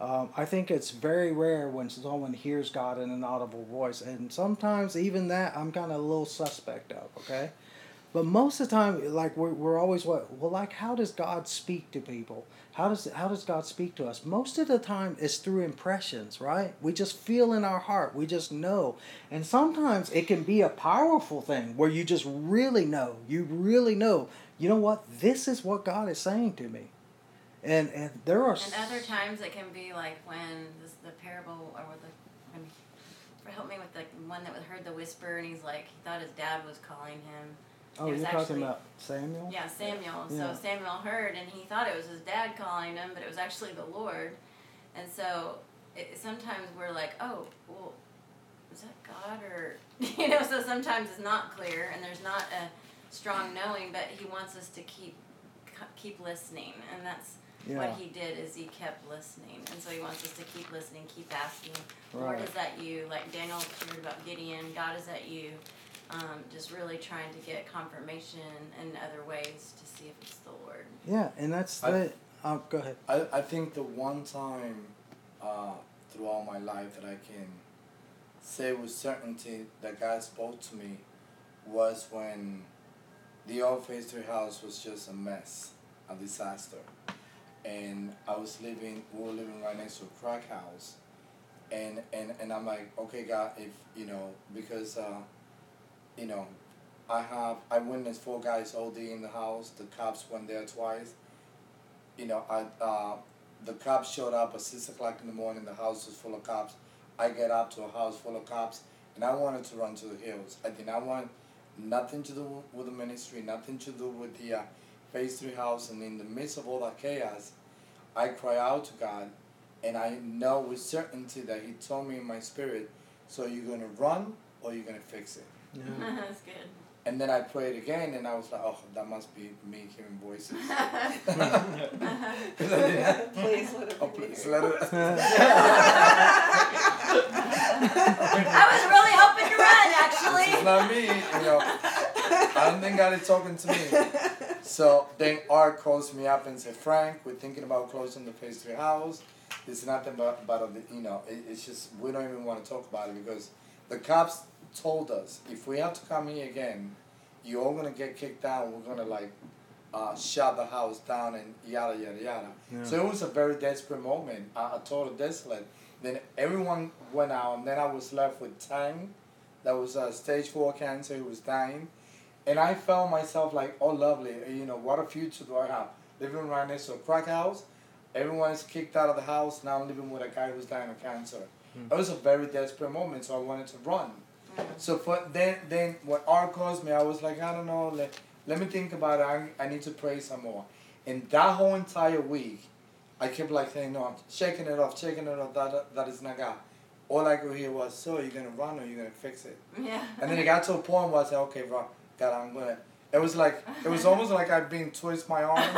Um, I think it's very rare when someone hears God in an audible voice. And sometimes even that I'm kind of a little suspect of, okay? But most of the time, like we're, we're always what well, like how does God speak to people? How does how does God speak to us? Most of the time, it's through impressions, right? We just feel in our heart. We just know, and sometimes it can be a powerful thing where you just really know. You really know. You know what? This is what God is saying to me, and and there are. And other times it can be like when this, the parable or the when, help me with the one that heard the whisper and he's like he thought his dad was calling him Oh, you're was talking actually- about Samuel? Yeah, Samuel. Yeah. So Samuel heard, and he thought it was his dad calling him, but it was actually the Lord. And so it, sometimes we're like, oh, well, is that God or you know? So sometimes it's not clear, and there's not a strong knowing, but He wants us to keep keep listening, and that's Yeah. what He did is He kept listening, and so He wants us to keep listening, keep asking, Lord, is that you? Like Daniel shared about Gideon, God, is that you? Um, just really trying to get confirmation in other ways to see if it's the Lord. Yeah, and that's I- the. Oh, go ahead. I, I think the one time uh, throughout my life that I can say with certainty that God spoke to me was when the old Phase 3 house was just a mess, a disaster. And I was living, we were living right next to a crack house. And, and, and I'm like, okay, God, if, you know, because, uh, you know, I have, I witnessed four guys OD in the house. The cops went there twice you know, I uh, the cops showed up at six o'clock in the morning. The house was full of cops. I get up to a house full of cops, and I wanted to run to the hills. I did not want nothing to do with the ministry, nothing to do with the uh, Phase Three house. And in the midst of all that chaos, I cry out to God, and I know with certainty that He told me in my spirit, "So you're gonna run or you're gonna fix it." Yeah. That's good. And then I prayed again, and I was like, "Oh, that must be me hearing voices." Please let it Oh, be please let it. I was really hoping to run, This is actually. not me, you know. I don't think God is talking to me. So then Art calls me up and said, Frank, we're thinking about closing the phase three house. It's nothing but, but the, you know, it, it's just, we don't even want to talk about it because the cops told us if we have to come here again, you're all going to get kicked out. We're going to like uh, shut the house down and yada, yada, yada. Yeah. So it was a very desperate moment, a, a total desolate. Then everyone went out, and then I was left with Tang, that was uh, stage four cancer, who was dying. And I felt myself like, oh, lovely, you know, what a future do I have? Living right next to a crack house, everyone's kicked out of the house, now I'm living with a guy who's dying of cancer. It was a very desperate moment, so I wanted to run. So for then, then when Art calls me, I was like, I don't know, let, let me think about it. I, I need to pray some more. And that whole entire week, I kept like saying, no, I'm shaking it off, shaking it off. That that is not God. All I could hear was, so you're gonna run or you're gonna fix it. Yeah. And then it got to a point where I said, okay, bro, God, I'm gonna. It was like it was almost like I'd been twist my arm.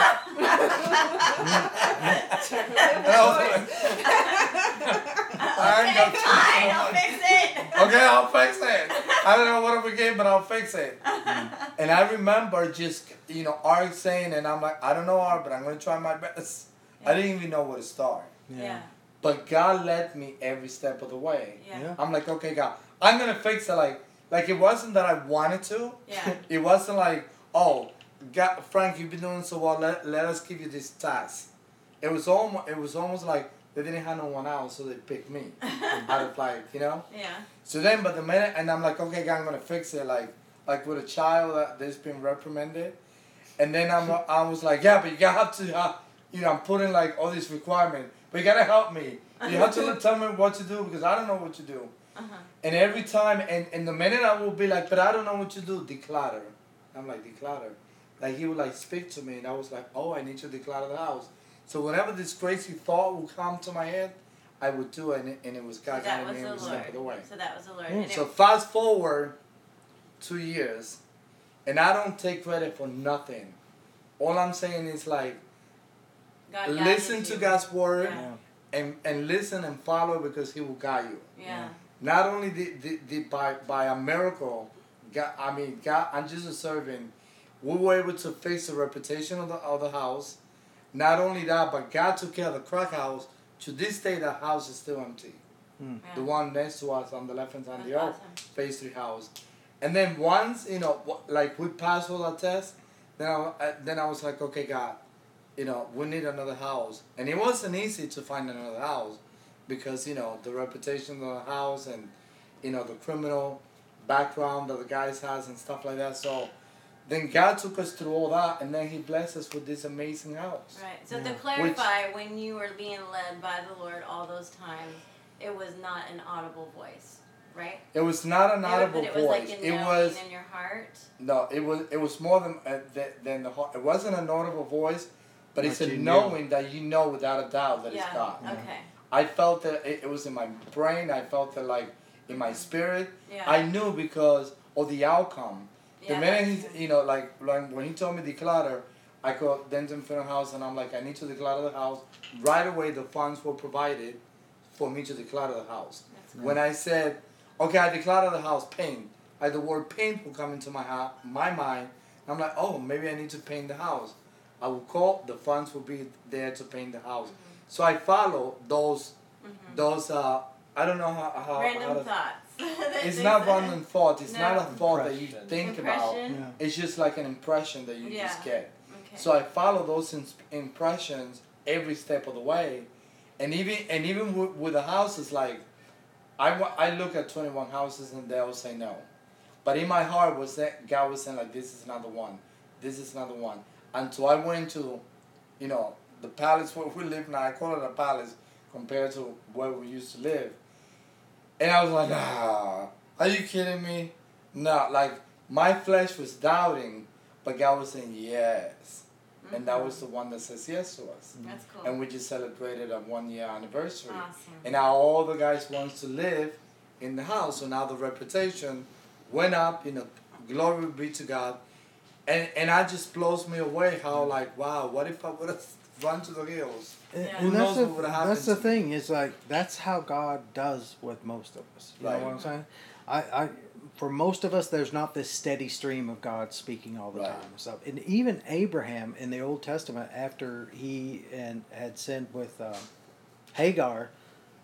And I was like, I ain't got Fine, I'll fix it. okay, I'll fix it. I don't know what we get, but I'll fix it. And I remember just, you know, Art saying, and I'm like, I don't know Art, but I'm going to try my best. I didn't even know where to start. Yeah. But God led me every step of the way. Yeah. Yeah. I'm like, okay, God, I'm going to fix it. Like, like it wasn't that I wanted to. Yeah. It wasn't like, oh, God, Frank, you've been doing so well. Let, let us give you this task. it was almost it was almost like they didn't have no one else, so they picked me out of like you know. Yeah. So then, but the minute, and I'm like, okay, God, I'm gonna fix it, like like with a child that that's been reprimanded, and then I'm I was like, yeah, but you have to, uh, you know, I'm putting like all these requirements, but you gotta help me. You have to tell me what to do because I don't know what to do. Uh-huh. And every time, and, and the minute I will be like, but I don't know what to do, declutter. I'm like, declutter. Like he would like speak to me, and I was like, oh, I need to declutter the house. So whenever this crazy thought would come to my head, I would do it, and it, and it was So God that guiding was me the every step of the way. So that was the Lord. Mm. And So fast forward two years, and I don't take credit for nothing. All I'm saying is like God listen to you. God's word Yeah. and, and listen and follow because He will guide you. Yeah. Not only did, did, did by by a miracle, God, I mean God, I'm just a servant. We were able to fix the reputation of the of the house. Not only that, but God took care of the crack house. To this day, the house is still empty. yeah. The one next to us on the left hand side of That's the old awesome. phase three house. And then once you know, like we passed all our tests, then I, uh, then I was like, okay, God, you know, we need another house, and it wasn't easy to find another house, because you know the reputation of the house and, you know, the criminal background that the guys has and stuff like that. So, then God took us through all that, and then He blessed us with this amazing house. Right. So Yeah. to clarify, when you were being led by the Lord all those times, it was not an audible voice, right? It was not an audible but it was voice. like a it was in your heart. No, it was it was more than uh, than, than the heart. It wasn't an audible voice, but it's But a you knew. knowing that you know without a doubt that yeah. it's God. Okay. I felt that it, it was in my brain. I felt it like in my spirit. Yeah. I knew because of the outcome. The yeah, minute that's he, you know, like, like when he told me declutter, I called Denton Funeral House and I'm like, I need to declutter the house. Right away, the funds were provided for me to declutter the house. When I said, okay, I declutter the house, paint, like the word paint will come into my ha- my mind. I'm like, oh, maybe I need to paint the house. I will call, the funds will be there to paint the house. So I follow those, Mhm. those, uh, I don't know how, how, how Random to, thoughts. it's not said. random thought. It's not a No. thought that you Impression. think about. Yeah. It's just like an impression that you Yeah. just get. Okay. So I follow those ins- impressions every step of the way, and even and even with, with the houses, like I, I look at twenty one houses and they all say no, but in my heart was that God was saying like this is another one, this is another one. Until I went to, you know, the palace where we live now. I call it a palace compared to where we used to live, and I was like, nah, are you kidding me? No, like my flesh was doubting, but God was saying yes. And that was mm-hmm. the one that says yes to us. That's mm-hmm. cool. And we just celebrated a one year anniversary. awesome. And now all the guys wants to live in the house. So now the reputation went up, you know, glory be to God. And and that just blows me away how like, wow, what if I would have run to the hills? And, Yeah. and Who that's knows the, what would've that's the thing is like that's how God does with most of us. You Right. know what I'm saying? I, I for most of us there's not this steady stream of God speaking all the Right. time and stuff. And even Abraham in the Old Testament after he and had sinned with uh, Hagar,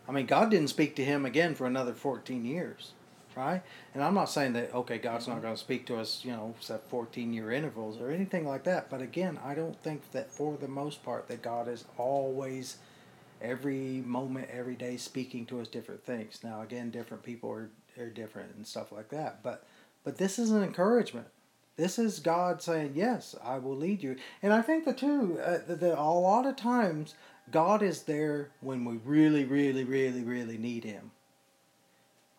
I mean God didn't speak to him again for another 14 years. Right, and I'm not saying that okay, God's Mm-hmm. not going to speak to us, you know, set 14 year intervals or anything like that. But again, I don't think that for the most part that God is always every moment, every day speaking to us different things. Now, again, different people are, are different and stuff like that. But but this is an encouragement. This is God saying, "Yes, I will lead you." And I think the two, uh, the, a lot of times, God is there when we really, really, really, really need Him.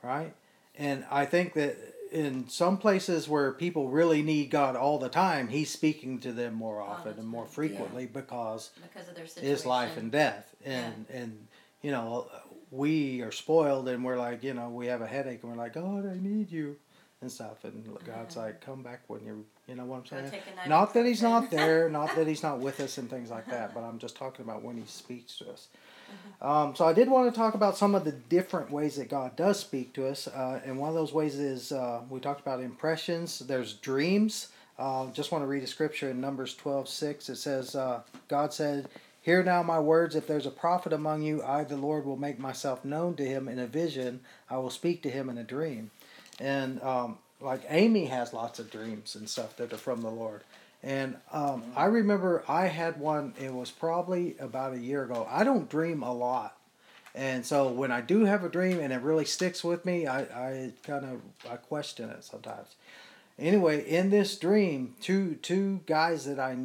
Right, and I think that in some places where people really need God all the time, He's speaking to them more often and more frequently because because of their situation. is life and death. And and you know we are spoiled and we're like you know we have a headache and we're like god i need you and stuff. And god's like come back when you're you know what i'm saying? not that he's not there not that he's not with us and things like that but i'm just talking about when he speaks to us um, so i did want to talk about some of the different ways that god does speak to us uh, and one of those ways is uh, we talked about impressions there's dreams uh, just want to read a scripture in numbers 12 6 it says uh, god said Hear now my words. If there's a prophet among you, I, the Lord, will make myself known to him in a vision. I will speak to him in a dream. And um, like Amy has lots of dreams and stuff that are from the Lord. And um, I remember I had one. It was probably about a year ago. I don't dream a lot, and so when I do have a dream and it really sticks with me, I, I kind of I question it sometimes. Anyway, in this dream, two two guys that I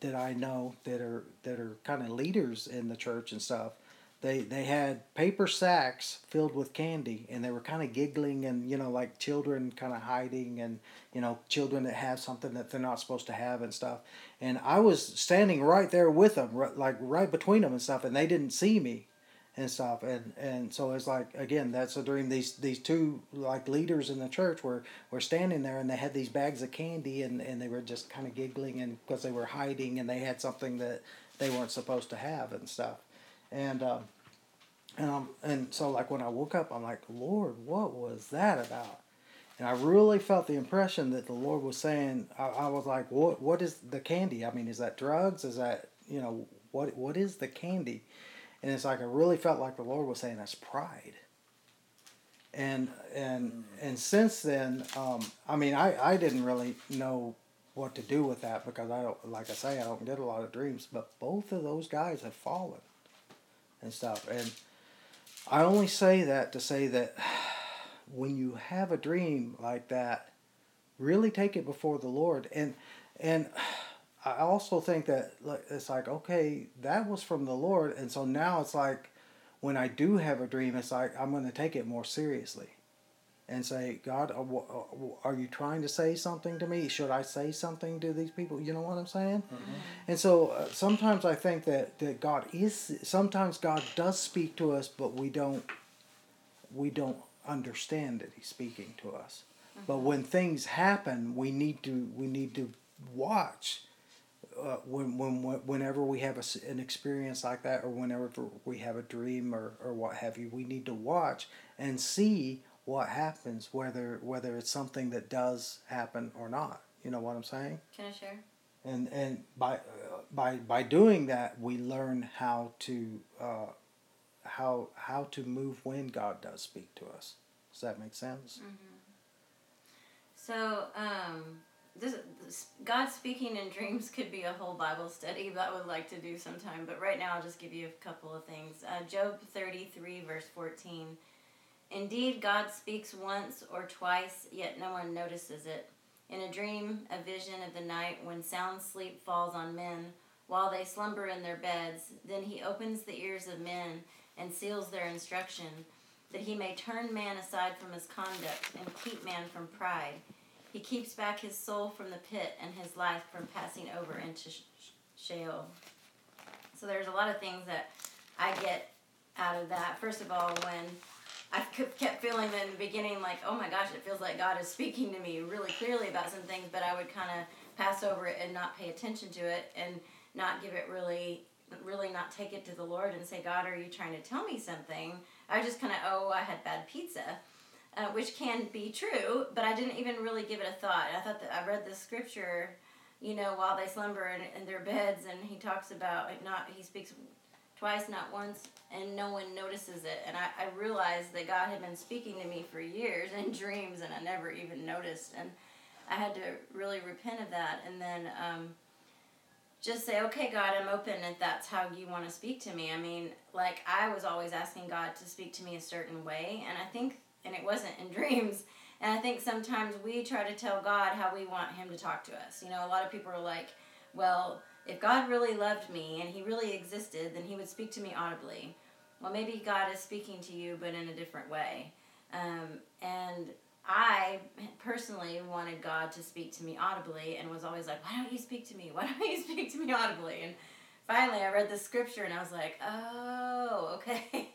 that I know that are that are kind of leaders in the church and stuff they they had paper sacks filled with candy and they were kind of giggling and you know like children kind of hiding and you know children that have something that they're not supposed to have and stuff. And i was standing right there with them like right between them and stuff and they didn't see me and stuff. And and so it's like again that's a dream. These these two like leaders in the church were were standing there and they had these bags of candy and and they were just kind of giggling and because they were hiding and they had something that they weren't supposed to have and stuff. And um, and um, and so like when I woke up, I'm like, Lord, what was that about? And I really felt the impression that the Lord was saying. I, I was like, what What is the candy? I mean, is that drugs? Is that you know what What is the candy? And it's like I really felt like the Lord was saying that's pride. And and and since then, um, I mean, I I didn't really know what to do with that because I don't like I say I don't get a lot of dreams, but both of those guys have fallen and stuff. And I only say that to say that when you have a dream like that, really take it before the Lord. And and I also think that it's like okay, that was from the Lord, and so now it's like when I do have a dream, it's like I'm going to take it more seriously and say, God, uh, uh, are you trying to say something to me? Should I say something to these people? You know what I'm saying? Mm-hmm. And so uh, sometimes I think that, that God is, sometimes God does speak to us, but we don't, we don't understand that He's speaking to us. Mm-hmm. But when things happen, we need to, we need to watch. Uh, when, when, whenever we have a, an experience like that, or whenever we have a dream, or, or what have you, we need to watch and see what happens, whether whether it's something that does happen or not. You know what I'm saying? Can I share? And and by uh, by by doing that, we learn how to uh, how how to move when God does speak to us. Does that make sense? Mm-hmm. So, um, this, this, God speaking in dreams could be a whole Bible study that I would like to do sometime. But right now, I'll just give you a couple of things. Uh, Job thirty three verse fourteen Indeed, God speaks once or twice, yet no one notices it. In a dream, a vision of the night, when sound sleep falls on men, while they slumber in their beds, then he opens the ears of men and seals their instruction, that he may turn man aside from his conduct and keep man from pride. He keeps back his soul from the pit and his life from passing over into Sheol. So there's a lot of things that I get out of that. First of all, when I kept feeling that in the beginning like, oh my gosh, it feels like God is speaking to me really clearly about some things, but I would kind of pass over it and not pay attention to it and not give it really, really not take it to the Lord and say, God, are you trying to tell me something? I just kind of, oh, I had bad pizza. Uh, which can be true, but I didn't even really give it a thought. I thought that I read the scripture, you know, while they slumber in, in their beds, and he talks about not. He speaks twice, not once, and no one notices it. And I, I realized that God had been speaking to me for years in dreams, and I never even noticed. And I had to really repent of that, and then um, just say, okay, God, I'm open if that's how you want to speak to me. I mean, like I was always asking God to speak to me a certain way, and I think, and it wasn't in dreams. And I think sometimes we try to tell God how we want Him to talk to us. You know, a lot of people are like, well, if God really loved me and He really existed, then He would speak to me audibly. Well, maybe God is speaking to you, but in a different way. Um, and I personally wanted God to speak to me audibly and was always like, why don't you speak to me? Why don't you speak to me audibly? And finally, I read the scripture and I was like, oh, okay.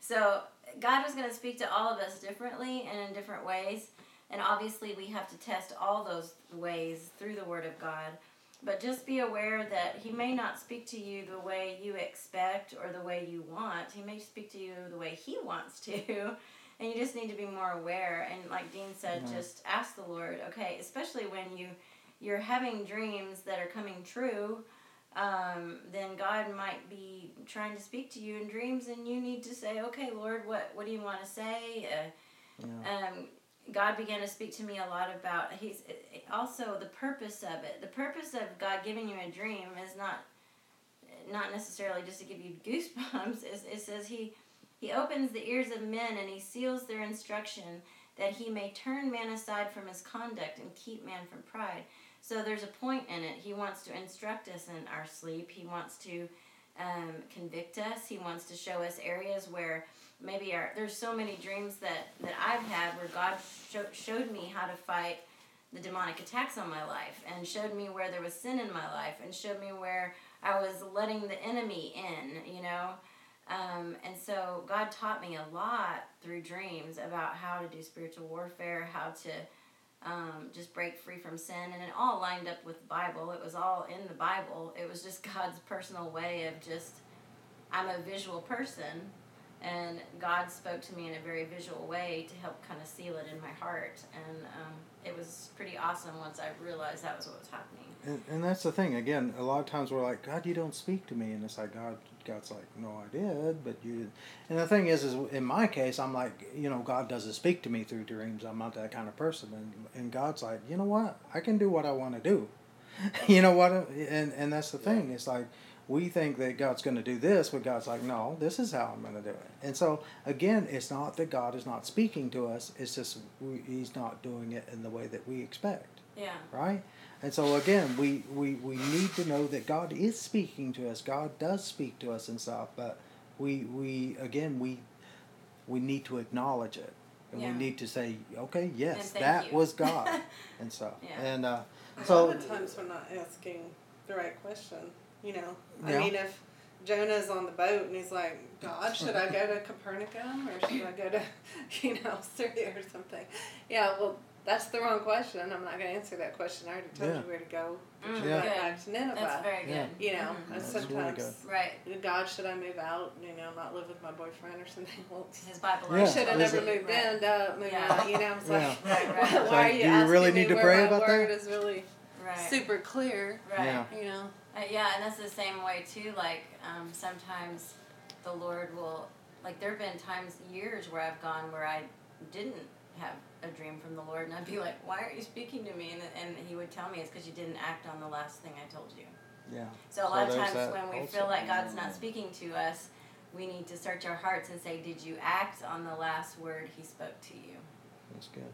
So God was going to speak to all of us differently and in different ways. And obviously, we have to test all those ways through the Word of God. But just be aware that he may not speak to you the way you expect or the way you want. He may speak to you the way he wants to. And you just need to be more aware. And like Dean said, mm-hmm. just ask the Lord, okay, especially when you you're having dreams that are coming true, um, then God might be trying to speak to you in dreams, and you need to say, okay, Lord, what what do you want to say? Uh, yeah. um, God began to speak to me a lot about he's also the purpose of it. The purpose of God giving you a dream is not not necessarily just to give you goosebumps. It, it says he he opens the ears of men and he seals their instruction that he may turn man aside from his conduct and keep man from pride. So there's a point in it. He wants to instruct us in our sleep. He wants to um, convict us. He wants to show us areas where maybe our there's so many dreams that that I've had where God show, showed me how to fight the demonic attacks on my life and showed me where there was sin in my life and showed me where I was letting the enemy in, you know. Um, and so God taught me a lot through dreams about how to do spiritual warfare, how to um, just break free from sin, and it all lined up with the Bible. It was all in the Bible. It was just God's personal way of just, I'm a visual person, and God spoke to me in a very visual way to help kind of seal it in my heart. And um, it was pretty awesome once I realized that was what was happening. And, and that's the thing. Again, a lot of times we're like, God, you don't speak to me, and it's like God, God's like, no, I did, but you. Did. And the thing is, is in my case, I'm like, you know, God doesn't speak to me through dreams. I'm not that kind of person, and and God's like, you know what? I can do what I want to do. you know what? And and that's the thing. It's like we think that God's going to do this, but God's like, no, this is how I'm going to do it. And so, again, it's not that God is not speaking to us, it's just we, He's not doing it in the way that we expect. Yeah. Right? And so, again, we, we, we need to know that God is speaking to us. God does speak to us and stuff, but we, we again, we, we need to acknowledge it. And Yeah. we need to say, okay, yes, that you. was God. and so, Yeah. and uh, A lot of times we're not asking the right question. You know, I Yeah. mean, if Jonah's on the boat and he's like, God, should I go to Copernicum or should I go to, you know, Syria or something? Yeah, well, that's the wrong question. I'm not going to answer that question. I already told Yeah. you where to go. Mm, Get you Yeah. back, to Nineveh. That's very good. Yeah. you know, Mhm. and That's really sometimes, good. Right. God, should I move out? You know, not live with my boyfriend or something? Well, His Bible. Yeah. I should have never it- moved Right. in. Duh, move Yeah. out. You know, it's like, Yeah. Right, right. why, why like, are you do you asking really me need to where pray my about word that? is really Right. super clear? Right. Yeah. You know. Uh, yeah, and that's the same way too. Like um, sometimes the Lord will, like there have been times, years where I've gone where I didn't have a dream from the Lord, and I'd be like, "Why aren't you speaking to me?" And and He would tell me it's because you didn't act on the last thing I told you. yeah. So a So lot of times when we also. feel like God's not mm. speaking to us, we need to search our hearts and say, "Did you act on the last word He spoke to you?" That's good.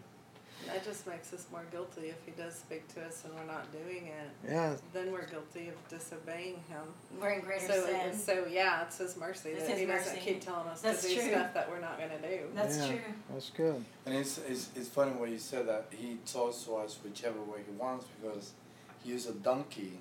That just makes us more guilty if he does speak to us and we're not doing it. Yeah, Then we're guilty of disobeying him. We're in greater So, sin. so yeah, it's his mercy It's that his he doesn't keep telling us That's to do true. stuff that we're not gonna do. That's Yeah. true. that's good. And it's, it's, it's funny what you said that he talks to us whichever way he wants because he used a donkey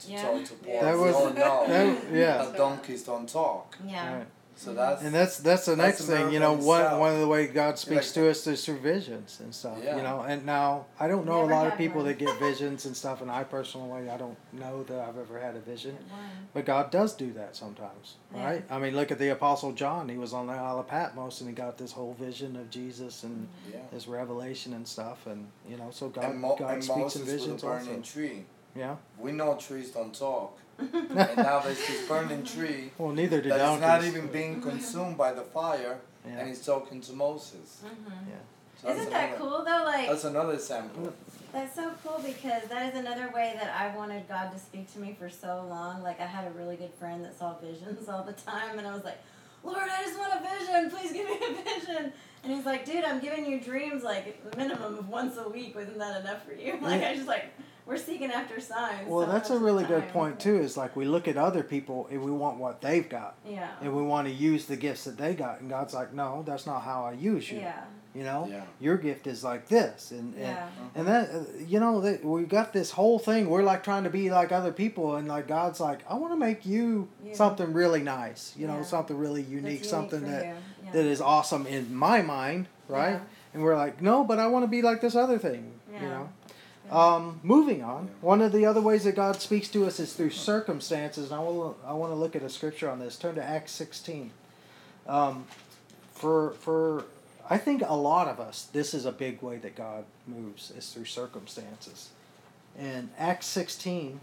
to Yeah. talk to Paul. That we was- oh, all know that- yeah. that donkeys don't talk. Yeah. Right. So that's And that's that's the That's next a thing, you know. in One itself. one of the way God speaks like- to us is through visions and stuff, Yeah. you know. And now I don't know Never a lot of people one. that get visions and stuff, and I personally I don't know that I've ever had a vision, Good but God does do that sometimes, Yeah. right? I mean, look at the Apostle John. He was on the Isle of Patmos and he got this whole vision of Jesus and yeah. his revelation and stuff, and you know, so God and, Mo- God and speaks Moses in visions a burning also. tree. Yeah. We know trees don't talk. And now there's this burning tree Well, neither do that is not even being consumed by the fire, Yeah. and he's talking to Moses. Mhm. So Isn't that another- cool though? Like That's another example. That's so cool because that is another way that I wanted God to speak to me for so long. Like I had a really good friend that saw visions all the time, and I was like, Lord, I just want a vision. Please give me a vision. And he's like, Dude, I'm giving you dreams like minimum of once a week. Wasn't that enough for you? Like I just like we're seeking after signs. Well, so that's a really good point too. Is like we look at other people and we want what they've got. Yeah. and we want to use the gifts that they got and god's like no that's not how i use you Yeah. you know Yeah. your gift is like this and and, Yeah. and that uh, you know that we got this whole thing we're like trying to be like other people and like god's like i want to make you You. something really nice you know Yeah. something really That's unique something that. Yeah. that is awesome in my mind right Yeah. and we're like no but i want to be like this other thing you know Yeah. Um, moving on, Yeah. one of the other ways that God speaks to us is through circumstances. And I will, I want to look at a scripture on this. Turn to Acts sixteen. Um, for for, I think a lot of us, this is a big way that God moves is through circumstances. And Acts sixteen,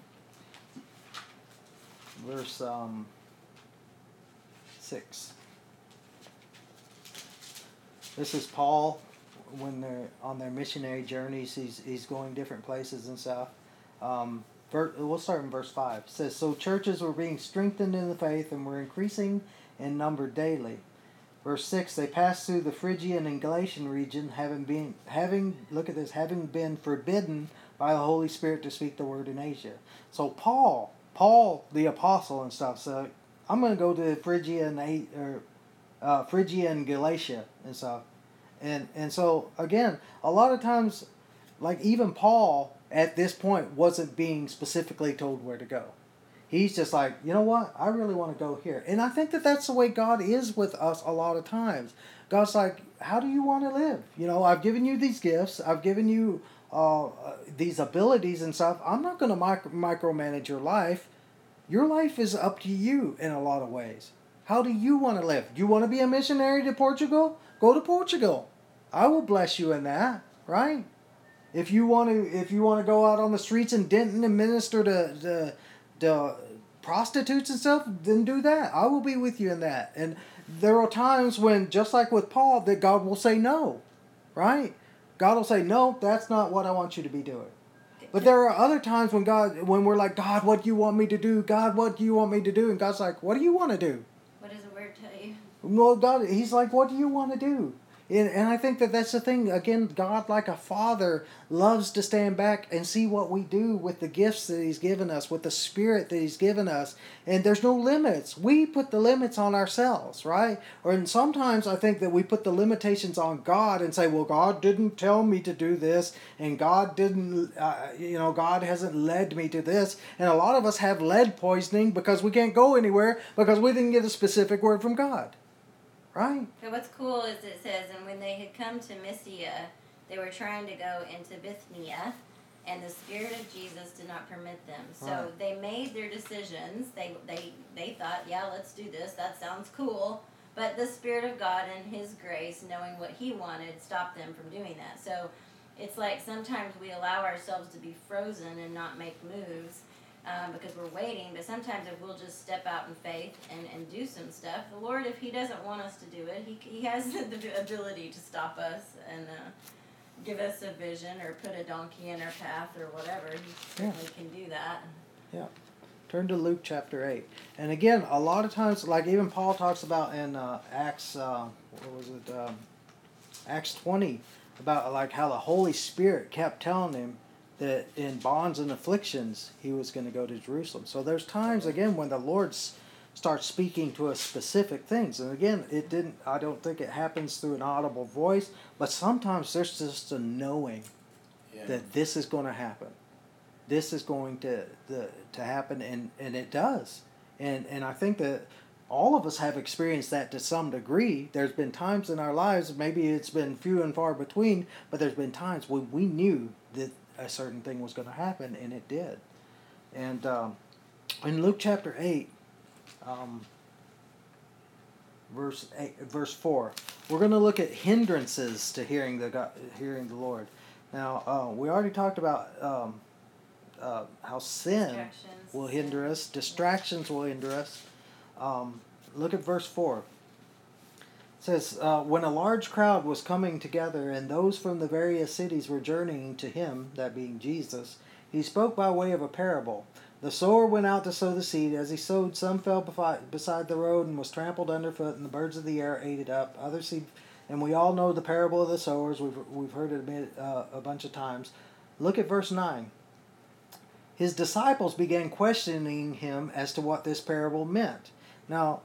verse um, six. This is Paul when they're on their missionary journeys, he's he's going different places and stuff. Um, ver, we'll start in verse five. It says, "So churches were being strengthened in the faith and were increasing in number daily." Verse six: They passed through the Phrygian and Galatian region, having been having look at this, having been forbidden by the Holy Spirit to speak the word in Asia. So Paul, Paul the apostle and stuff, so "I'm going to go to Phrygia and or uh, Phrygia and Galatia and stuff." And and so again, a lot of times, like even Paul at this point wasn't being specifically told where to go. He's just like, you know what? I really want to go here. And I think that that's the way God is with us a lot of times. God's like, how do you want to live? You know, I've given you these gifts. I've given you uh, these abilities and stuff. I'm not going to micro- micromanage your life. Your life is up to you in a lot of ways. How do you want to live? You want to be a missionary to Portugal? Go to Portugal. I will bless you in that, right? If you want to, if you want to go out on the streets in Denton and minister to, to the prostitutes and stuff, then do that. I will be with you in that. And there are times when, just like with Paul, that God will say no, right? God will say, no, that's not what I want you to be doing. But there are other times when God, when we're like, God, what do you want me to do? God, what do you want me to do? And God's like, what do you want to do? What does the word tell you? Well, God, He's like, what do you want to do? And, and I think that that's the thing. Again, God, like a father, loves to stand back and see what we do with the gifts that He's given us, with the Spirit that He's given us. And there's no limits. We put the limits on ourselves, right? Or and sometimes I think that we put the limitations on God and say, well, God didn't tell me to do this, and God didn't, uh, you know, God hasn't led me to this. And a lot of us have lead poisoning because we can't go anywhere because we didn't get a specific word from God. Right. So what's cool is it says, and when they had come to Mysia, they were trying to go into Bithynia, and the Spirit of Jesus did not permit them. So Right. they made their decisions. They they they thought, yeah, let's do this. That sounds cool. But the Spirit of God and His grace, knowing what He wanted, stopped them from doing that. So it's like sometimes we allow ourselves to be frozen and not make moves um, because we're waiting. But sometimes if we'll just step out in faith and, and do some stuff, the Lord, if He doesn't want us to do it, He, he has the ability to stop us and uh, give us a vision or put a donkey in our path or whatever. He certainly can do that. Yeah. Turn to Luke chapter 8. And again, a lot of times, like even Paul talks about in uh, Acts, uh, what was it, um, Acts 20, about like how the Holy Spirit kept telling him that in bonds and afflictions he was going to go to Jerusalem. So there's times, again, when the Lord starts speaking to us specific things. And again, it didn't, I don't think it happens through an audible voice, but sometimes there's just a knowing Yeah. that this is going to happen. This is going to the, to happen, and, and it does. And and I think that all of us have experienced that to some degree. There's been times in our lives, maybe it's been few and far between, but there's been times when we knew that a certain thing was going to happen, and it did. And um, in Luke chapter eight, um, verse eight, verse four, we're going to look at hindrances to hearing the God, hearing the Lord. Now, uh, we already talked about um, uh, how sin will hinder us, distractions will hinder us. Um, look at verse 4. Says, uh, When a large crowd was coming together, and those from the various cities were journeying to him, that being Jesus, he spoke by way of a parable. The sower went out to sow the seed. As he sowed, some fell beside the road and was trampled underfoot, and the birds of the air ate it up. Other seed, and we all know the parable of the sowers. We've, we've heard it a, bit, uh, a bunch of times. Look at verse 9 his disciples began questioning him as to what this parable meant. Now,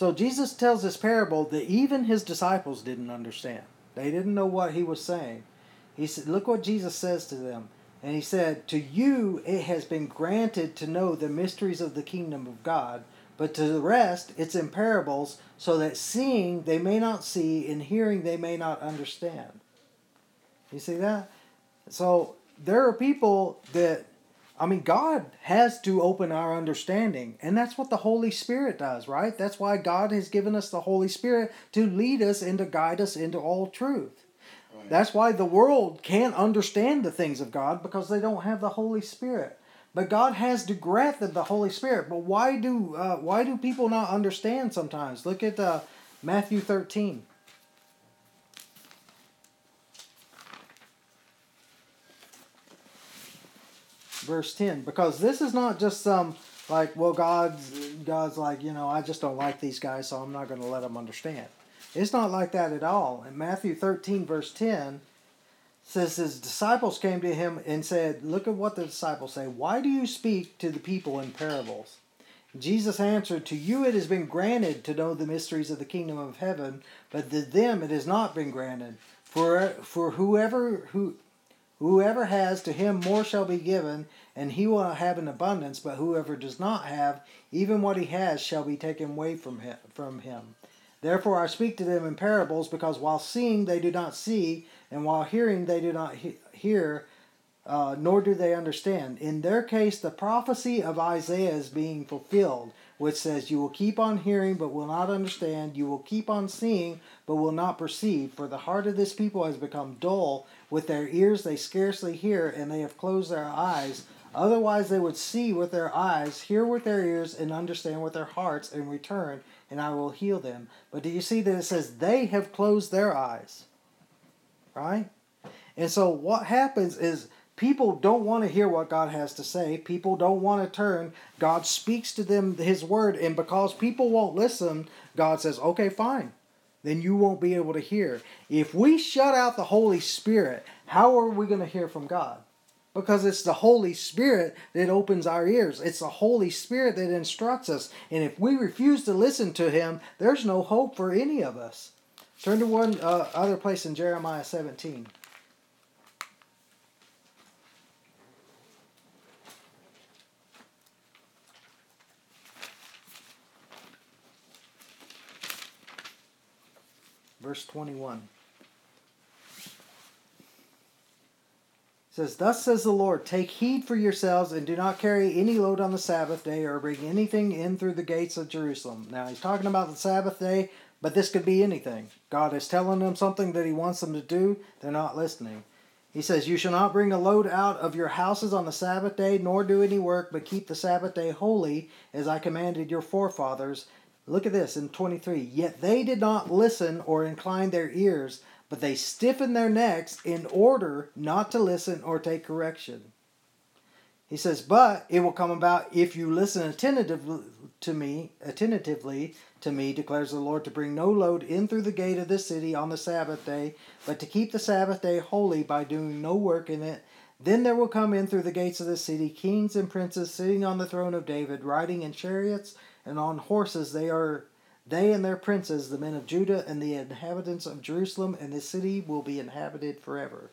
so Jesus tells this parable that even his disciples didn't understand. They didn't know what he was saying. He said, Look what Jesus says to them. And he said, To you it has been granted to know the mysteries of the kingdom of God, but to the rest it's in parables, so that seeing they may not see, and hearing they may not understand. You see that? So there are people that I mean, God has to open our understanding, and that's what the Holy Spirit does, right? That's why God has given us the Holy Spirit to lead us and to guide us into all truth. Right. That's why the world can't understand the things of God because they don't have the Holy Spirit. But God has to grant them the Holy Spirit. But why do uh, why do people not understand sometimes? Look at uh, Matthew thirteen. Verse 10 because this is not just some like well god's god's like you know i just don't like these guys so i'm not going to let them understand. It's not like that at all. In matthew 13 verse 10 says his disciples came to him and said look at what the disciples say. Why do you speak to the people in parables? Jesus answered to you it has been granted to know the mysteries of the kingdom of heaven but to them it has not been granted. For for whoever who Whoever has, to him more shall be given, and he will have an abundance. But whoever does not have, even what he has shall be taken away from him. From him. Therefore I speak to them in parables, because while seeing they do not see, and while hearing they do not he- hear, uh, nor do they understand. In their case, the prophecy of Isaiah is being fulfilled, which says, You will keep on hearing, but will not understand. You will keep on seeing, but will not perceive. For the heart of this people has become dull. With their ears they scarcely hear, and they have closed their eyes. Otherwise, they would see with their eyes, hear with their ears, and understand with their hearts, and return, and I will heal them. But do you see that it says they have closed their eyes? Right? And so what happens is people don't want to hear what God has to say. People don't want to turn. God speaks to them his word, and because people won't listen, God says, okay, fine. Then you won't be able to hear. If we shut out the Holy Spirit, how are we going to hear from God? Because it's the Holy Spirit that opens our ears. It's the Holy Spirit that instructs us. And if we refuse to listen to Him, there's no hope for any of us. Turn to one uh, other place in Jeremiah 17. verse 21. Says, Thus says the Lord, Take heed for yourselves, and do not carry any load on the Sabbath day, or bring anything in through the gates of Jerusalem. Now, he's talking about the Sabbath day, but this could be anything. God is telling them something that he wants them to do, they're not listening. He says, You shall not bring a load out of your houses on the Sabbath day, nor do any work, but keep the Sabbath day holy, as I commanded your forefathers. Look at this in 23. Yet they did not listen or incline their ears, but they stiffen their necks in order not to listen or take correction. He says, But it will come about if you listen attentively to me, attentively to me, declares the Lord, to bring no load in through the gate of this city on the Sabbath day, but to keep the Sabbath day holy by doing no work in it. Then there will come in through the gates of the city kings and princes sitting on the throne of David, riding in chariots and on horses they are they and their princes, the men of Judah and the inhabitants of Jerusalem, and the city will be inhabited forever.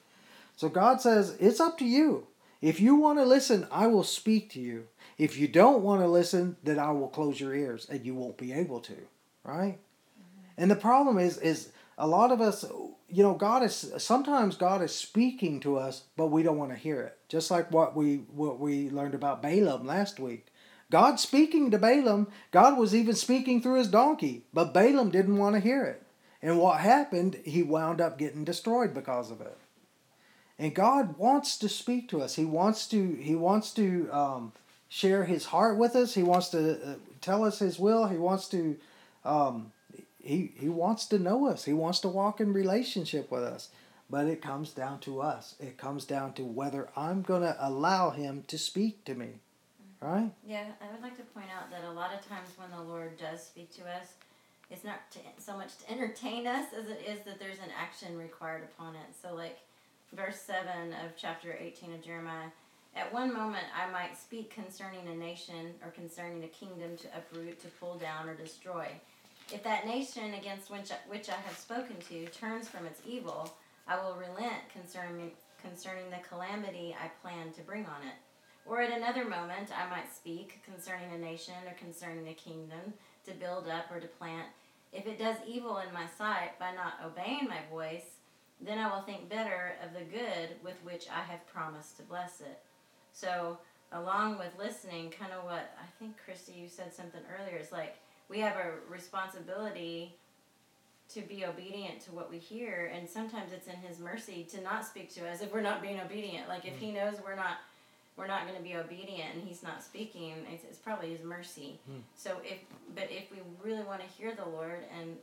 So God says, It's up to you. If you want to listen, I will speak to you. If you don't want to listen, then I will close your ears and you won't be able to. Right? Mm-hmm. And the problem is is a lot of us you know God is sometimes God is speaking to us, but we don't want to hear it. Just like what we what we learned about Balaam last week. God speaking to Balaam, God was even speaking through his donkey, but Balaam didn't want to hear it. And what happened, he wound up getting destroyed because of it. And God wants to speak to us. He wants to he wants to um, share his heart with us. He wants to uh, tell us his will. He wants to um, he he wants to know us. He wants to walk in relationship with us. But it comes down to us. It comes down to whether I'm going to allow him to speak to me. Right? Yeah, I would like to point out that a lot of times when the Lord does speak to us, it's not to, so much to entertain us as it is that there's an action required upon it. So, like verse 7 of chapter 18 of Jeremiah, at one moment I might speak concerning a nation or concerning a kingdom to uproot, to pull down, or destroy. If that nation against which I, which I have spoken to turns from its evil, I will relent concerning, concerning the calamity I plan to bring on it. Or at another moment, I might speak concerning a nation or concerning a kingdom to build up or to plant. If it does evil in my sight by not obeying my voice, then I will think better of the good with which I have promised to bless it. So, along with listening, kind of what I think, Christy, you said something earlier, is like we have a responsibility to be obedient to what we hear, and sometimes it's in His mercy to not speak to us if we're not being obedient. Like if mm-hmm. He knows we're not we're not going to be obedient and he's not speaking it's, it's probably his mercy Hmm. so if but if we really want to hear the lord and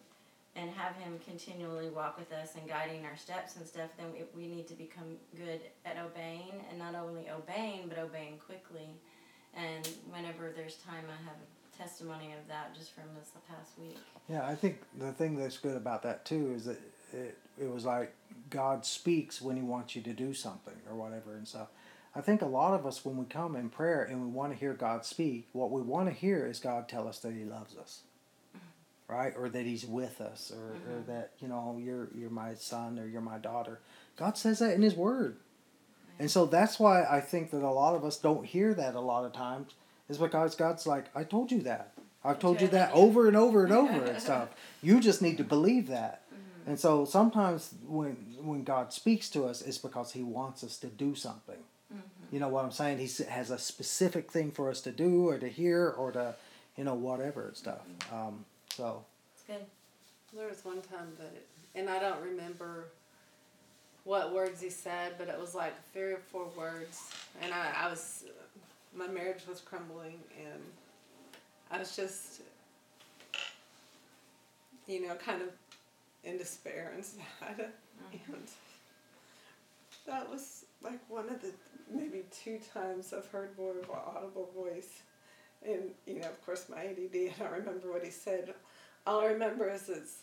and have Him continually walk with us and guiding our steps and stuff, then we, we need to become good at obeying and not only obeying, but obeying quickly. And whenever there's time, I have a testimony of that just from this past week. Yeah, I think the thing that's good about that too is that it, it was like God speaks when He wants you to do something or whatever and stuff. I think a lot of us, when we come in prayer and we want to hear God speak, what we want to hear is God tell us that He loves us, mm-hmm. right? Or that He's with us, or, or mm-hmm. that you know you're you're my son or you're my daughter. God says that in His Word, and so that's why I think that a lot of us don't hear that a lot of times, is because God's like, I told you that. I've told you that over and over and over and stuff. You just need to believe that. Mm-hmm. And so sometimes when when God speaks to us, it's because He wants us to do something. You know what I'm saying? He has a specific thing for us to do or to hear or to, you know, whatever and stuff. Um, so It's good. There was one time that, and I don't remember what words he said, but it was like three or four words, and I, I was, my marriage was crumbling, and I was just, you know, kind of in despair and sad, and that was like one of the maybe two times I've heard more of an audible voice, and you know, of course, my ADD, I don't remember what he said. All I remember is it's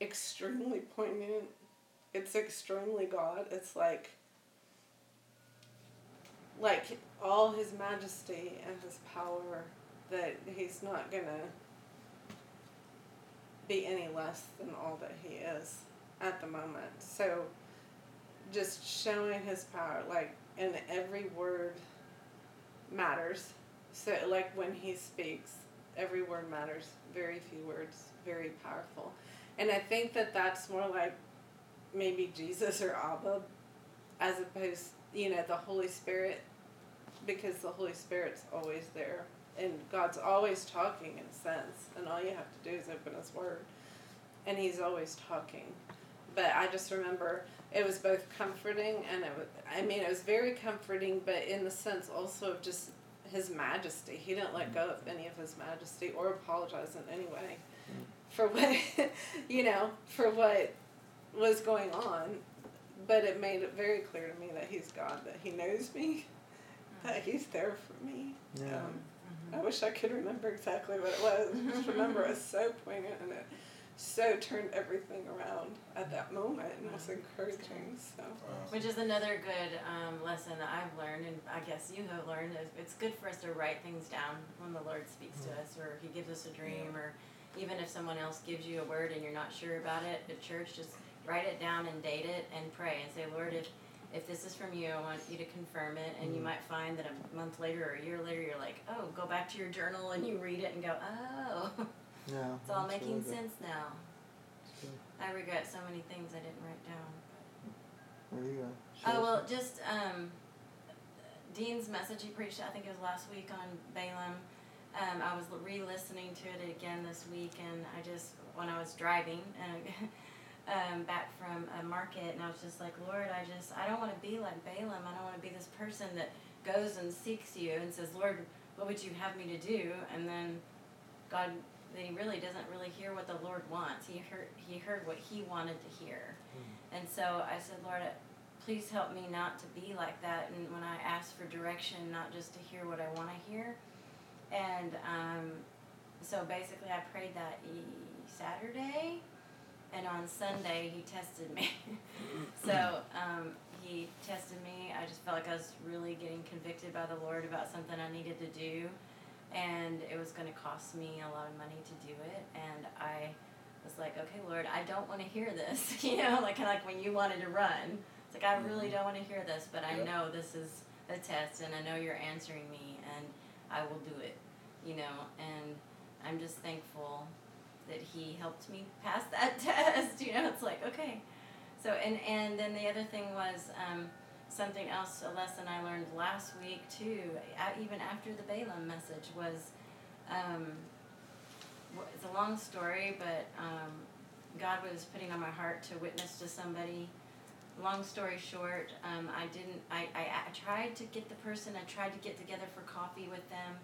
extremely poignant. It's extremely God. It's like like all his majesty and his power that he's not gonna be any less than all that he is at the moment. So just showing his power, like and every word matters. So like when he speaks, every word matters. Very few words, very powerful. And I think that that's more like maybe Jesus or Abba as opposed, you know, the Holy Spirit because the Holy Spirit's always there and God's always talking in sense and all you have to do is open his word and he's always talking. But I just remember it was both comforting and it was, I mean it was very comforting but in the sense also of just his majesty. He didn't let go of any of his majesty or apologize in any way for what you know, for what was going on. But it made it very clear to me that he's God, that he knows me, that he's there for me. Yeah. Um, I wish I could remember exactly what it was. I just remember it was so poignant and it so turned everything around at that moment and was encouraging. So Which is another good um, lesson that I've learned, and I guess you have learned. Is it's good for us to write things down when the Lord speaks to us, or He gives us a dream, or even if someone else gives you a word and you're not sure about it at church, just write it down and date it and pray and say, Lord, if if this is from you, I want you to confirm it. And you might find that a month later or a year later, you're like, oh, go back to your journal and you read it and go, oh, yeah, it's all making really sense now. I regret so many things I didn't write down. There you go. Oh well, just um, Dean's message he preached. I think it was last week on Balaam. Um, I was re-listening to it again this week, and I just when I was driving and um, back from a market, and I was just like, Lord, I just I don't want to be like Balaam. I don't want to be this person that goes and seeks you and says, Lord, what would you have me to do? And then God, then he really doesn't really hear what the Lord wants. He heard he heard what he wanted to hear, and so I said, Lord, please help me not to be like that. And when I ask for direction, not just to hear what I want to hear. And um, so basically, I prayed that e- Saturday, and on Sunday he tested me. so um, he tested me. I just felt like I was really getting convicted by the Lord about something I needed to do, and it was going to cost me a lot of money to do it. And I was like, okay, Lord, I don't want to hear this. you know, like kind of like when you wanted to run. It's like I really don't want to hear this, but I Yep. know this is a test, and I know you're answering me, and I will do it. You know, and I'm just thankful that he helped me pass that test. You know, it's like okay. So and and then the other thing was um, something else, a lesson I learned last week too. Even after the Balaam message was, um, it's a long story, but um, God was putting on my heart to witness to somebody. Long story short, um, I didn't. I, I, I tried to get the person. I tried to get together for coffee with them,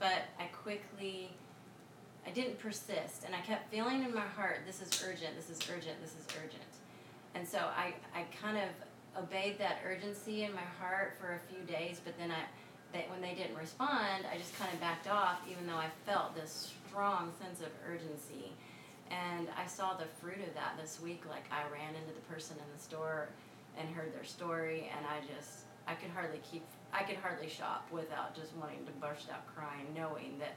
but I quickly I didn't persist, and I kept feeling in my heart, this is urgent, this is urgent, this is urgent. And so I, I kind of obeyed that urgency in my heart for a few days, but then I, they, when they didn't respond, I just kind of backed off, even though I felt this strong sense of urgency. And I saw the fruit of that this week. Like I ran into the person in the store and heard their story, and I just, I could hardly keep, I could hardly shop without just wanting to burst out crying, knowing that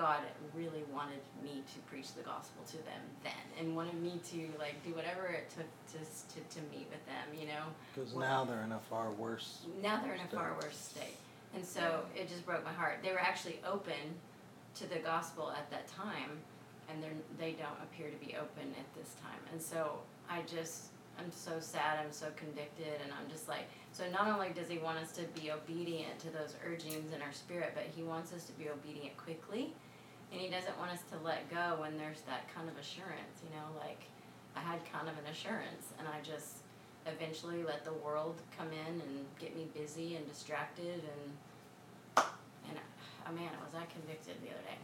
God really wanted me to preach the gospel to them then, and wanted me to like do whatever it took to to, to meet with them. You know, Because now they're in a far worse. now they're in a far worse state, and so it just broke my heart. They were actually open to the gospel at that time, and they they don't appear to be open at this time. And so I just I'm so sad. I'm so convicted, and I'm just like so. Not only does He want us to be obedient to those urgings in our spirit, but He wants us to be obedient quickly, and He doesn't want us to let go when there's that kind of assurance. You know, like I had kind of an assurance, and I just eventually let the world come in and get me busy and distracted and and oh man, was I convicted the other day.